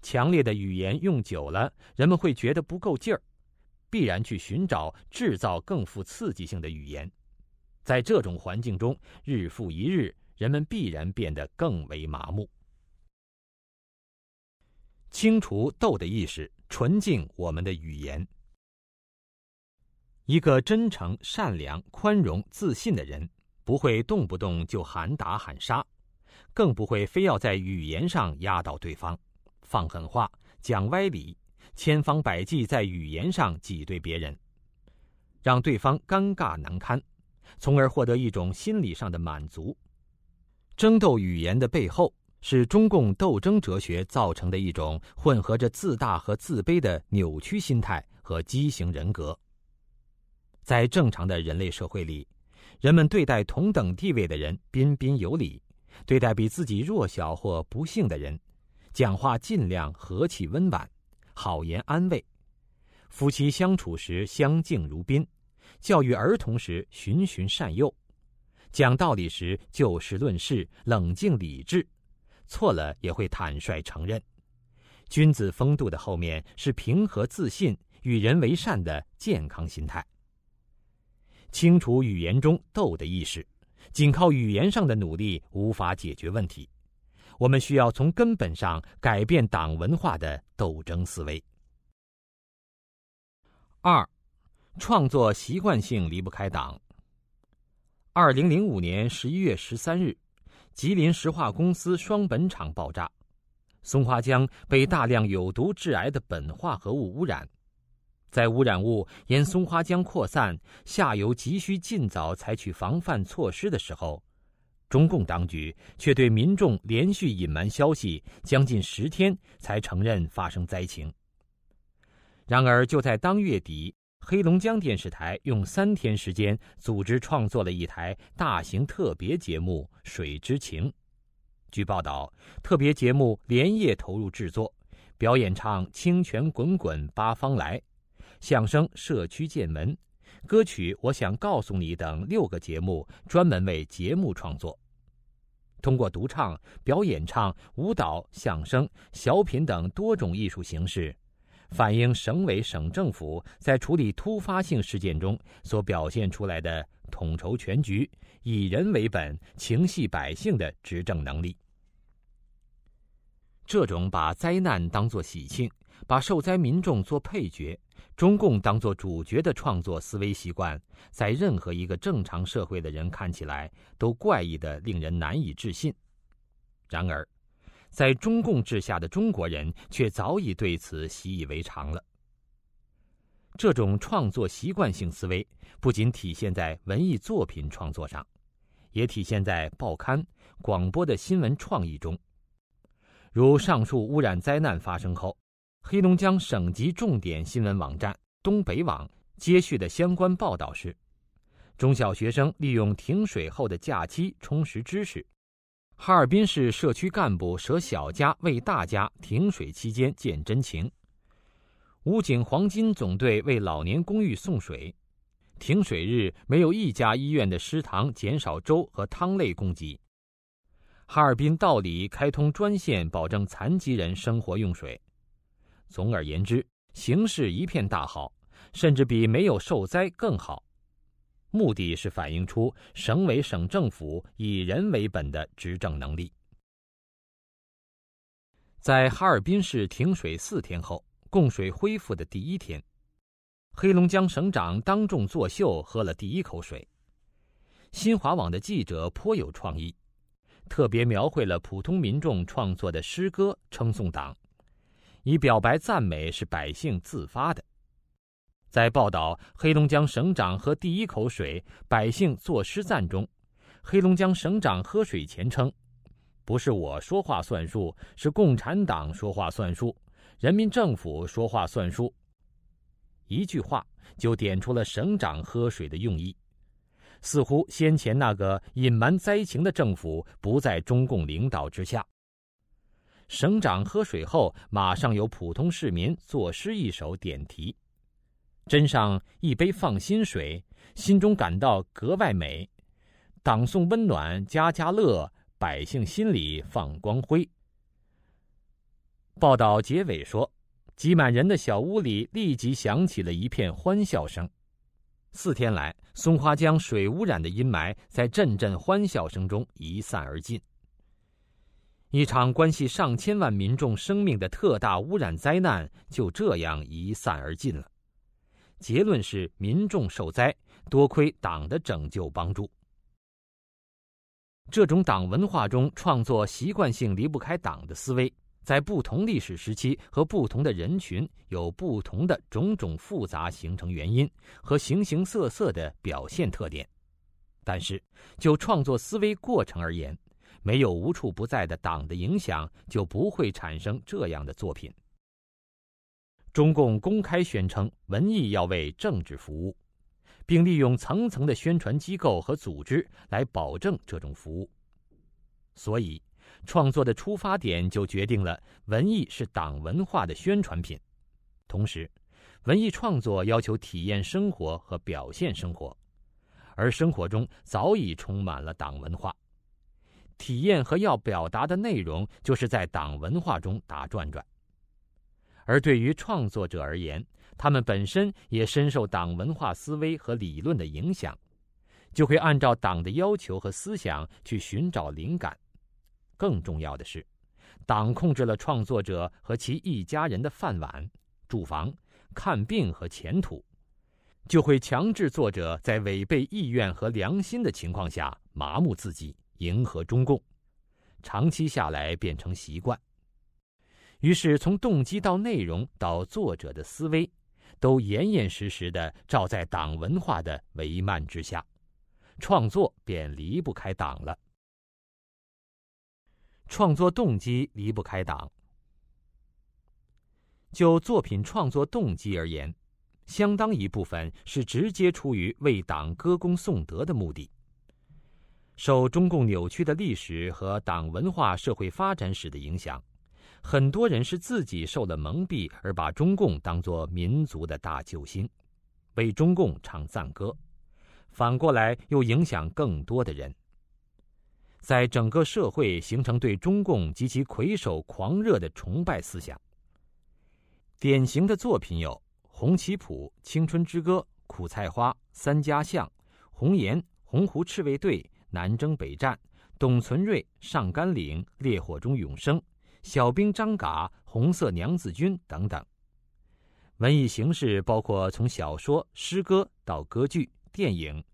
强烈的语言用久了，人们会觉得不够劲儿，必然去寻找制造更富刺激性的语言。在这种环境中，日复一日，人们必然变得更为麻木。清除斗的意识，纯净我们的语言。一个真诚、善良、宽容、自信的人，不会动不动就喊打喊杀，更不会非要在语言上压倒对方，放狠话、讲歪理，千方百计在语言上挤兑别人，让对方尴尬难堪。从而获得一种心理上的满足。争斗语言的背后，是中共斗争哲学造成的一种混合着自大和自卑的扭曲心态和畸形人格。在正常的人类社会里，人们对待同等地位的人彬彬有礼，对待比自己弱小或不幸的人，讲话尽量和气温婉，好言安慰；夫妻相处时相敬如宾，教育儿童时循循善诱，讲道理时就事论事，冷静理智，错了也会坦率承认。君子风度的后面是平和自信、与人为善的健康心态。清除语言中斗的意识。仅靠语言上的努力无法解决问题，我们需要从根本上改变党文化的斗争思维。二，创作习惯性离不开党。二零零五年十一月十三日，吉林石化公司双本厂爆炸，松花江被大量有毒致癌的苯化合物污染。在污染物沿松花江扩散，下游急需尽早采取防范措施的时候，中共当局却对民众连续隐瞒消息，将近十天才承认发生灾情。然而，就在当月底，黑龙江电视台用三天时间组织创作了一台大型特别节目《水之情》。据报道，特别节目连夜投入制作，表演唱《清泉滚滚八方来》。相声《社区见闻》，歌曲《我想告诉你》等六个节目专门为节目创作，通过独唱、表演唱、舞蹈、相声、小品等多种艺术形式，反映省委省政府在处理突发性事件中所表现出来的统筹全局、以人为本、情系百姓的执政能力。这种把灾难当作喜庆，把受灾民众做配角。中共当作主角的创作思维习惯，在任何一个正常社会的人看起来都怪异的令人难以置信。然而，在中共治下的中国人却早已对此习以为常了。这种创作习惯性思维不仅体现在文艺作品创作上，也体现在报刊、广播的新闻创意中。如上述污染灾难发生后。黑龙江省级重点新闻网站东北网接续的相关报道是：中小学生利用停水后的假期充实知识；哈尔滨市社区干部舍小家为大家停水期间见真情；武警黄金总队为老年公寓送水；停水日没有一家医院的食堂减少粥和汤类供给；哈尔滨道里开通专线保证残疾人生活用水。总而言之，形势一片大好，甚至比没有受灾更好。目的是反映出省委省政府以人为本的执政能力。在哈尔滨市停水四天后，供水恢复的第一天，黑龙江省长当众作秀，喝了第一口水。新华网的记者颇有创意，特别描绘了普通民众创作的诗歌，称颂党。以表白赞美是百姓自发的。在报道黑龙江省长喝第一口水，百姓作诗赞中，黑龙江省长喝水前称：“不是我说话算数，是共产党说话算数，人民政府说话算数。”一句话就点出了省长喝水的用意，似乎先前那个隐瞒灾情的政府不在中共领导之下。省长喝水后，马上有普通市民作诗一首点题：“斟上一杯放心水，心中感到格外美。党送温暖，家家乐，百姓心里放光辉。”报道结尾说：“挤满人的小屋里立即响起了一片欢笑声。四天来，松花江水污染的阴霾在阵阵欢笑声中一散而尽。”一场关系上千万民众生命的特大污染灾难就这样一散而尽了。结论是民众受灾，多亏党的拯救帮助。这种党文化中创作习惯性离不开党的思维，在不同历史时期和不同的人群有不同的种种复杂形成原因和形形色色的表现特点。但是，就创作思维过程而言，没有无处不在的党的影响，就不会产生这样的作品。中共公开宣称文艺要为政治服务，并利用层层的宣传机构和组织来保证这种服务。所以，创作的出发点就决定了文艺是党文化的宣传品。同时，文艺创作要求体验生活和表现生活，而生活中早已充满了党文化。体验和要表达的内容，就是在党文化中打转转。而对于创作者而言，他们本身也深受党文化思维和理论的影响，就会按照党的要求和思想去寻找灵感。更重要的是，党控制了创作者和其一家人的饭碗、住房、看病和前途，就会强制作者在违背意愿和良心的情况下麻木自己。迎合中共，长期下来变成习惯。于是，从动机到内容到作者的思维，都严严实实的照在党文化的帷幔之下，创作便离不开党了。创作动机离不开党。就作品创作动机而言，相当一部分是直接出于为党歌功颂德的目的。受中共扭曲的历史和党文化社会发展史的影响，很多人是自己受了蒙蔽，而把中共当作民族的大救星，为中共唱赞歌，反过来又影响更多的人，在整个社会形成对中共及其魁首狂热的崇拜思想。典型的作品有《红旗谱》《青春之歌》《苦菜花》《三家巷》《红岩》《洪湖赤卫队》。南征北战，董存瑞上甘岭，烈火中永生，小兵张嘎，红色娘子军等等。文艺形式包括从小说、诗歌到歌剧、电影，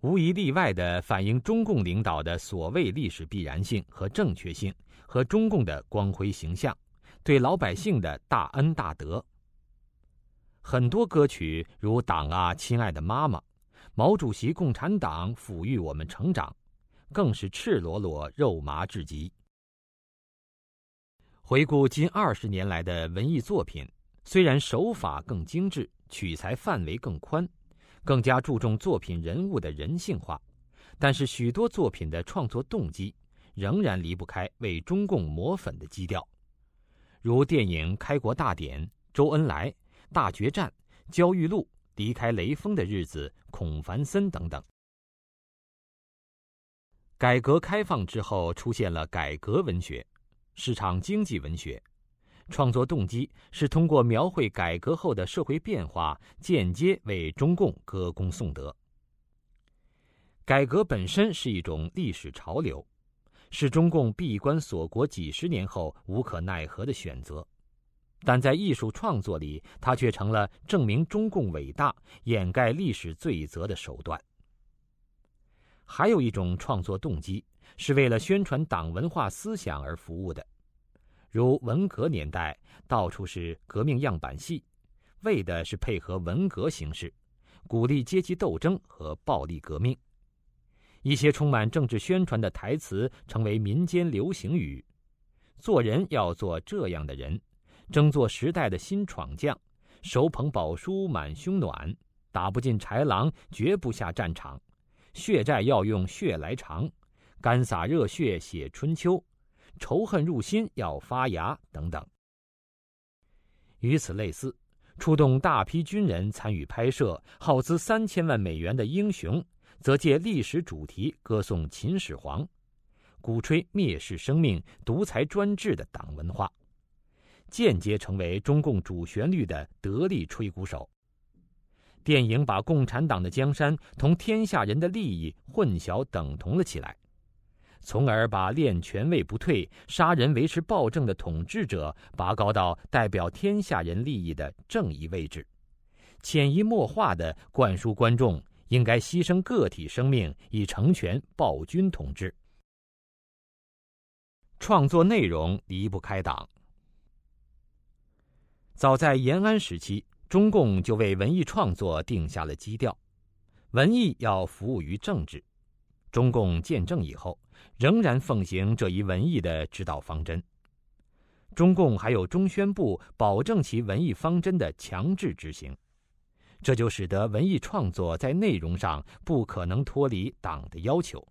无一例外的反映中共领导的所谓历史必然性和正确性，和中共的光辉形象，对老百姓的大恩大德。很多歌曲如《党啊，亲爱的妈妈》。毛主席、共产党抚育我们成长，更是赤裸裸、肉麻至极。回顾近二十年来的文艺作品，虽然手法更精致，取材范围更宽，更加注重作品人物的人性化，但是许多作品的创作动机仍然离不开为中共抹粉的基调，如电影《开国大典》《周恩来》《大决战》《焦裕禄》。离开雷锋的日子，孔繁森等等。改革开放之后，出现了改革文学、市场经济文学，创作动机是通过描绘改革后的社会变化，间接为中共歌功颂德。改革本身是一种历史潮流，是中共闭关锁国几十年后无可奈何的选择。但在艺术创作里，它却成了证明中共伟大、掩盖历史罪责的手段。还有一种创作动机是为了宣传党文化思想而服务的，如文革年代到处是革命样板戏，为的是配合文革形式，鼓励阶级斗争和暴力革命。一些充满政治宣传的台词成为民间流行语：“做人要做这样的人。”争做时代的新闯将，手捧宝书满胸暖，打不进豺狼绝不下战场，血债要用血来偿，干洒热血写春秋，仇恨入心要发芽等等。与此类似，出动大批军人参与拍摄，耗资三千万美元的《英雄》，则借历史主题歌颂秦始皇，鼓吹蔑视生命、独裁专制的党文化。间接成为中共主旋律的得力吹鼓手。电影把共产党的江山同天下人的利益混淆等同了起来，从而把练权位不退、杀人维持暴政的统治者拔高到代表天下人利益的正义位置，潜移默化的灌输观众应该牺牲个体生命以成全暴君统治。创作内容离不开党。早在延安时期，中共就为文艺创作定下了基调：文艺要服务于政治。中共建政以后，仍然奉行这一文艺的指导方针。中共还有中宣部保证其文艺方针的强制执行，这就使得文艺创作在内容上不可能脱离党的要求。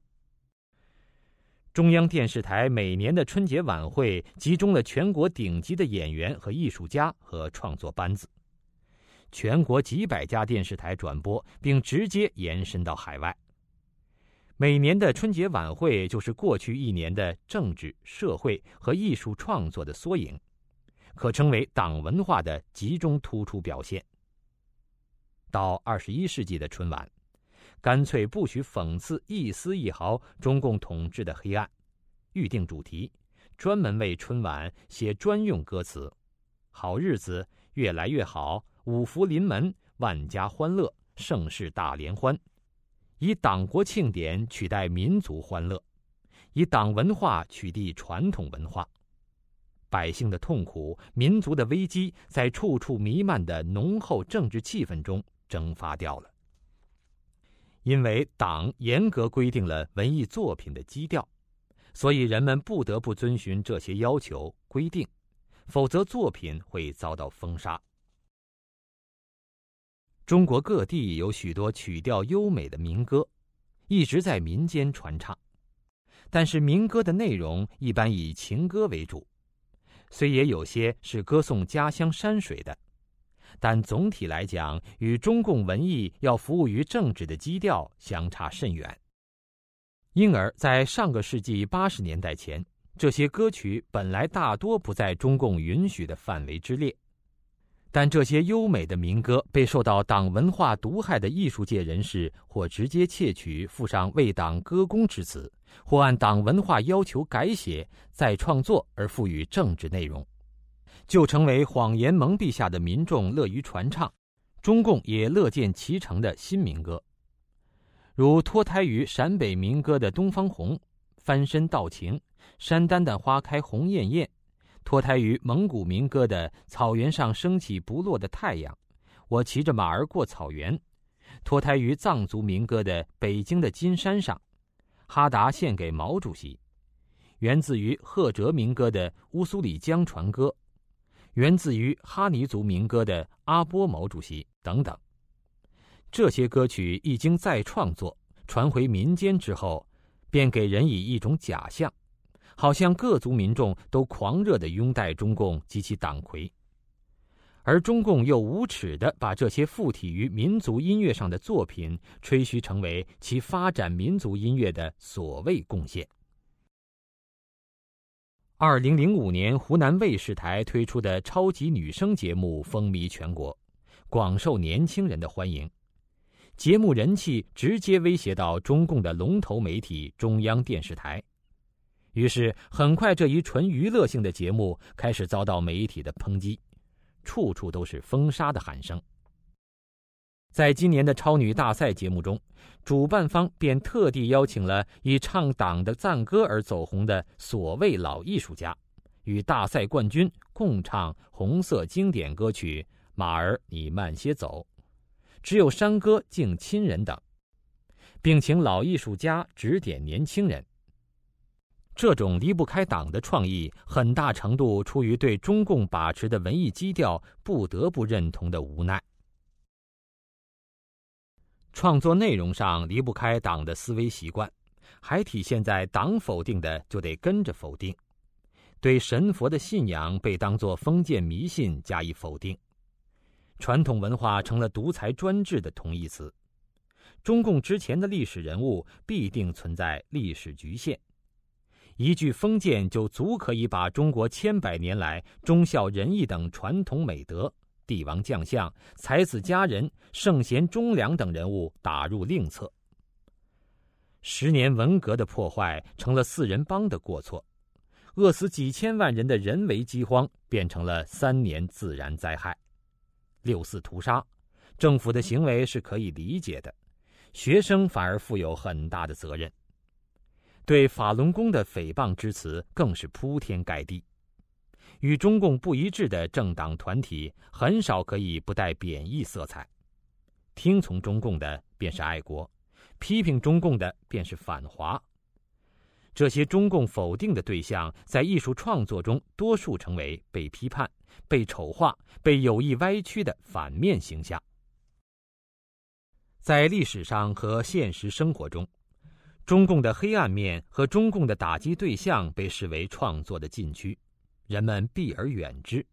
中央电视台每年的春节晚会集中了全国顶级的演员和艺术家和创作班子，全国几百家电视台转播，并直接延伸到海外。每年的春节晚会就是过去一年的政治、社会和艺术创作的缩影，可称为党文化的集中突出表现。到二十一世纪的春晚。干脆不许讽刺一丝一毫中共统治的黑暗，预定主题，专门为春晚写专用歌词：“好日子越来越好，五福临门，万家欢乐，盛世大联欢。”以党国庆典取代民族欢乐，以党文化取缔传统文化，百姓的痛苦、民族的危机，在处处弥漫的浓厚政治气氛中蒸发掉了。因为党严格规定了文艺作品的基调，所以人们不得不遵循这些要求规定，否则作品会遭到封杀。中国各地有许多曲调优美的民歌，一直在民间传唱，但是民歌的内容一般以情歌为主，虽也有些是歌颂家乡山水的。但总体来讲，与中共文艺要服务于政治的基调相差甚远。因而，在上个世纪八十年代前，这些歌曲本来大多不在中共允许的范围之列。但这些优美的民歌被受到党文化毒害的艺术界人士，或直接窃取，附上为党歌功之词，或按党文化要求改写、再创作而赋予政治内容。就成为谎言蒙蔽下的民众乐于传唱，中共也乐见其成的新民歌，如脱胎于陕北民歌的《东方红》，翻身道情》《山丹丹花开红艳艳，脱胎于蒙古民歌的《草原上升起不落的太阳》，我骑着马儿过草原，脱胎于藏族民歌的《北京的金山上》，哈达献给毛主席，源自于赫哲民歌的《乌苏里江船歌》。源自于哈尼族民歌的《阿波毛主席》等等，这些歌曲一经再创作、传回民间之后，便给人以一种假象，好像各族民众都狂热地拥戴中共及其党魁，而中共又无耻地把这些附体于民族音乐上的作品吹嘘成为其发展民族音乐的所谓贡献。二零零五年，湖南卫视台推出的超级女声节目风靡全国，广受年轻人的欢迎。节目人气直接威胁到中共的龙头媒体中央电视台，于是很快这一纯娱乐性的节目开始遭到媒体的抨击，处处都是封杀的喊声。在今年的超女大赛节目中，主办方便特地邀请了以唱党的赞歌而走红的所谓老艺术家，与大赛冠军共唱红色经典歌曲《马儿你慢些走》，只有山歌敬亲人等，并请老艺术家指点年轻人。这种离不开党的创意，很大程度出于对中共把持的文艺基调不得不认同的无奈。创作内容上离不开党的思维习惯，还体现在党否定的就得跟着否定，对神佛的信仰被当作封建迷信加以否定，传统文化成了独裁专制的同义词。中共之前的历史人物必定存在历史局限，一句封建就足可以把中国千百年来忠孝仁义等传统美德。帝王将相、才子佳人、圣贤忠良等人物打入另册。十年文革的破坏成了四人帮的过错，饿死几千万人的人为饥荒变成了三年自然灾害。六四屠杀，政府的行为是可以理解的，学生反而负有很大的责任。对法轮功的诽谤之词更是铺天盖地。与中共不一致的政党团体很少可以不带贬义色彩，听从中共的便是爱国，批评中共的便是反华。这些中共否定的对象，在艺术创作中多数成为被批判、被丑化、被有意歪曲的反面形象。在历史上和现实生活中，中共的黑暗面和中共的打击对象被视为创作的禁区，人们避而远之。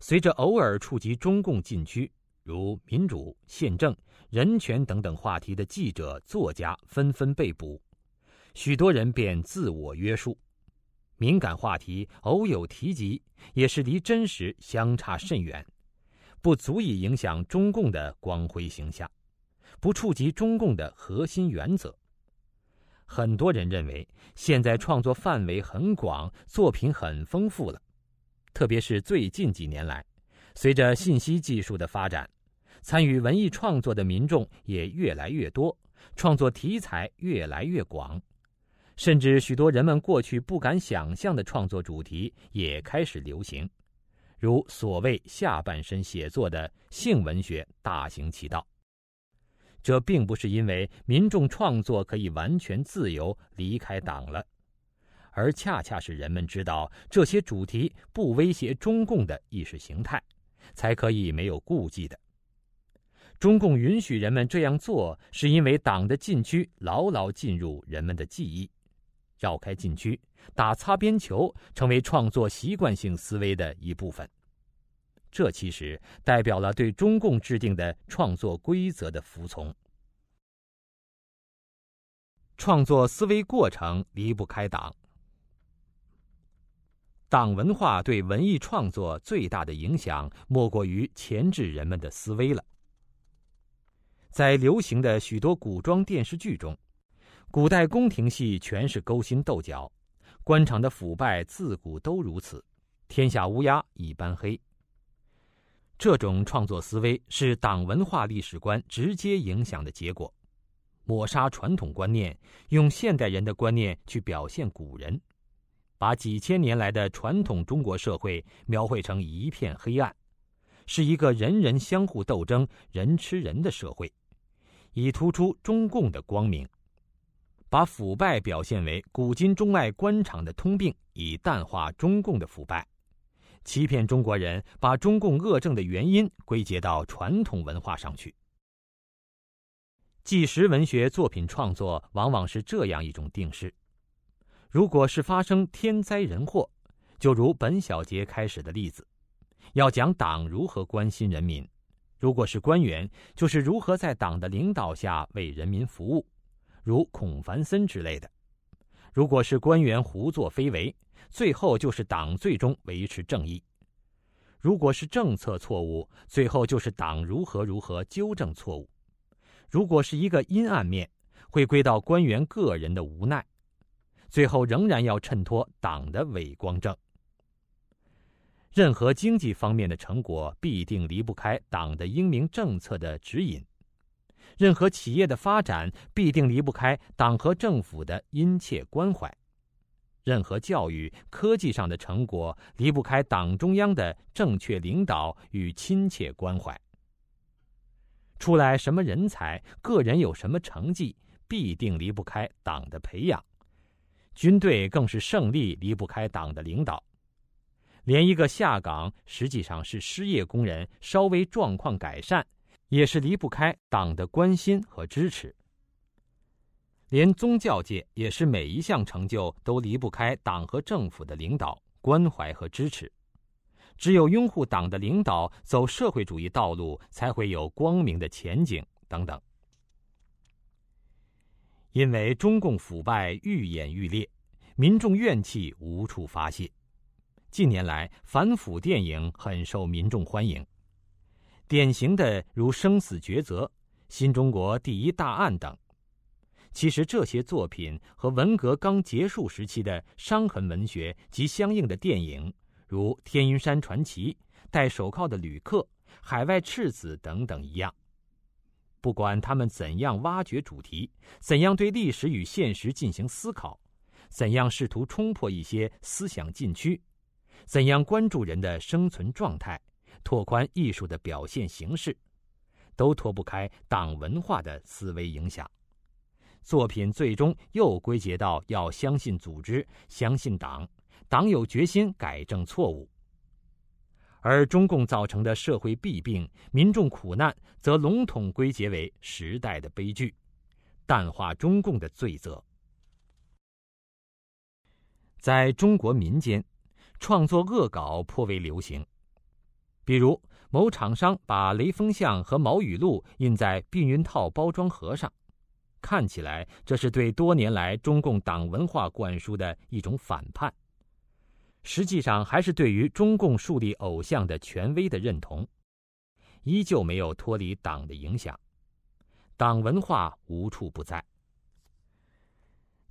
随着偶尔触及中共禁区，如民主、宪政、人权等等话题的记者、作家纷纷被捕，许多人便自我约束。敏感话题偶有提及，也是离真实相差甚远，不足以影响中共的光辉形象，不触及中共的核心原则。很多人认为，现在创作范围很广，作品很丰富了。特别是最近几年来，随着信息技术的发展，参与文艺创作的民众也越来越多，创作题材越来越广，甚至许多人们过去不敢想象的创作主题也开始流行，如所谓下半身写作的性文学大行其道。这并不是因为民众创作可以完全自由离开党了，而恰恰是人们知道这些主题不威胁中共的意识形态，才可以没有顾忌的。中共允许人们这样做，是因为党的禁区牢牢进入人们的记忆，绕开禁区打擦边球，成为创作习惯性思维的一部分。这其实代表了对中共制定的创作规则的服从。创作思维过程离不开党，党文化对文艺创作最大的影响，莫过于钳制人们的思维了。在流行的许多古装电视剧中，古代宫廷戏全是勾心斗角，官场的腐败自古都如此，天下乌鸦一般黑。这种创作思维是党文化历史观直接影响的结果，抹杀传统观念，用现代人的观念去表现古人，把几千年来的传统中国社会描绘成一片黑暗，是一个人人相互斗争、人吃人的社会，以突出中共的光明；把腐败表现为古今中外官场的通病，以淡化中共的腐败。欺骗中国人，把中共恶政的原因归结到传统文化上去。纪实文学作品创作往往是这样一种定式：如果是发生天灾人祸，就如本小节开始的例子，要讲党如何关心人民；如果是官员，就是如何在党的领导下为人民服务，如孔繁森之类的；如果是官员胡作非为。最后就是党最终维持正义。如果是政策错误，最后就是党如何如何纠正错误。如果是一个阴暗面，会归到官员个人的无奈。最后仍然要衬托党的伟光正。任何经济方面的成果，必定离不开党的英明政策的指引；任何企业的发展，必定离不开党和政府的殷切关怀。任何教育、科技上的成果，离不开党中央的正确领导与亲切关怀。出来什么人才，个人有什么成绩，必定离不开党的培养。军队更是胜利离不开党的领导。连一个下岗实际上是失业工人稍微状况改善，也是离不开党的关心和支持。连宗教界也是每一项成就都离不开党和政府的领导关怀和支持，只有拥护党的领导，走社会主义道路才会有光明的前景等等。因为中共腐败愈演愈烈，民众怨气无处发泄，近年来反腐电影很受民众欢迎，典型的如《生死抉择》《新中国第一大案》等。其实这些作品和文革刚结束时期的伤痕文学及相应的电影，如《天云山传奇》《戴手铐的旅客》《海外赤子》等等一样，不管他们怎样挖掘主题，怎样对历史与现实进行思考，怎样试图冲破一些思想禁区，怎样关注人的生存状态，拓宽艺术的表现形式，都脱不开党文化的思维影响。作品最终又归结到要相信组织、相信党，党有决心改正错误。而中共造成的社会弊病、民众苦难，则笼统归结为时代的悲剧，淡化中共的罪责。在中国民间，创作恶搞颇为流行。比如，某厂商把雷锋像和毛语录印在避孕套包装盒上，看起来这是对多年来中共党文化灌输的一种反叛。实际上，还是对于中共树立偶像的权威的认同，依旧没有脱离党的影响。党文化无处不在。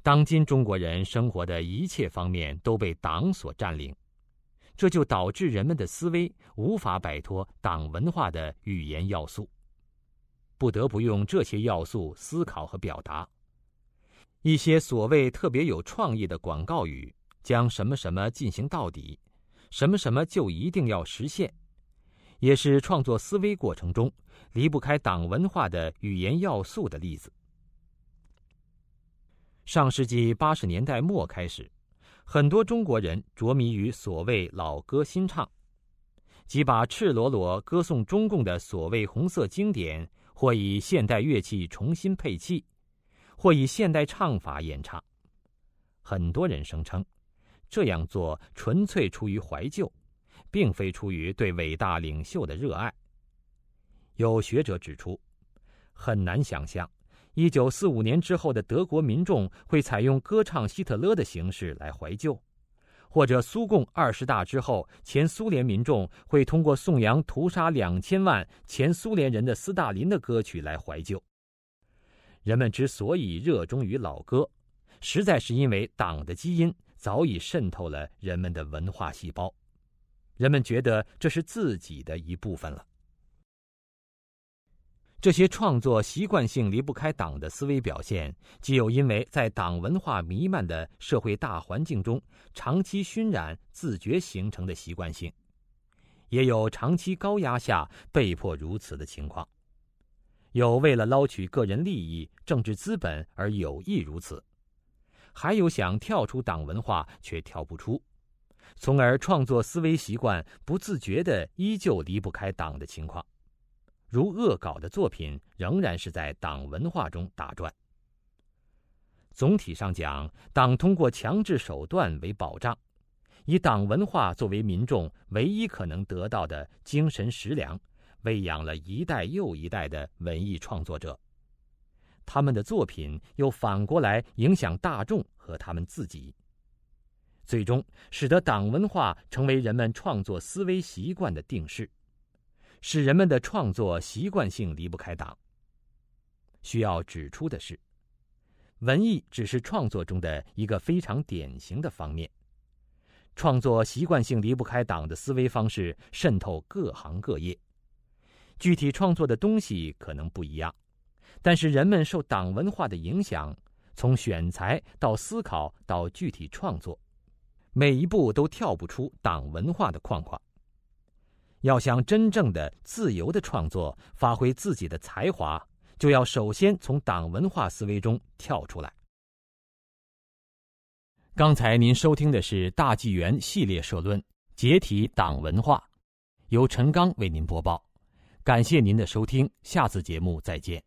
当今中国人生活的一切方面都被党所占领。这就导致人们的思维无法摆脱党文化的语言要素，不得不用这些要素思考和表达。一些所谓特别有创意的广告语，将什么什么进行到底，什么什么就一定要实现，也是创作思维过程中离不开党文化的语言要素的例子。上世纪八十年代末开始。很多中国人着迷于所谓老歌新唱，即把赤裸裸歌颂中共的所谓红色经典，或以现代乐器重新配器，或以现代唱法演唱。很多人声称，这样做纯粹出于怀旧，并非出于对伟大领袖的热爱。有学者指出，很难想象。一九四五年之后的德国民众会采用歌唱希特勒的形式来怀旧，或者苏共二十大之后，前苏联民众会通过颂扬屠杀两千万前苏联人的斯大林的歌曲来怀旧。人们之所以热衷于老歌，实在是因为党的基因早已渗透了人们的文化细胞，人们觉得这是自己的一部分了。这些创作习惯性离不开党的思维表现，既有因为在党文化弥漫的社会大环境中长期熏染、自觉形成的习惯性，也有长期高压下被迫如此的情况。有为了捞取个人利益、政治资本而有意如此，还有想跳出党文化却跳不出，从而创作思维习惯不自觉的依旧离不开党的情况。如恶搞的作品仍然是在党文化中打转。总体上讲，党通过强制手段为保障，以党文化作为民众唯一可能得到的精神食粮，喂养了一代又一代的文艺创作者。他们的作品又反过来影响大众和他们自己，最终使得党文化成为人们创作思维习惯的定式。使人们的创作习惯性离不开党。需要指出的是，文艺只是创作中的一个非常典型的方面。创作习惯性离不开党的思维方式渗透各行各业。具体创作的东西可能不一样，但是人们受党文化的影响，从选材到思考到具体创作，每一步都跳不出党文化的框框。要想真正的自由的创作，发挥自己的才华，就要首先从党文化思维中跳出来。刚才您收听的是大纪元系列社论《解体党文化》，由陈刚为您播报。感谢您的收听，下次节目再见。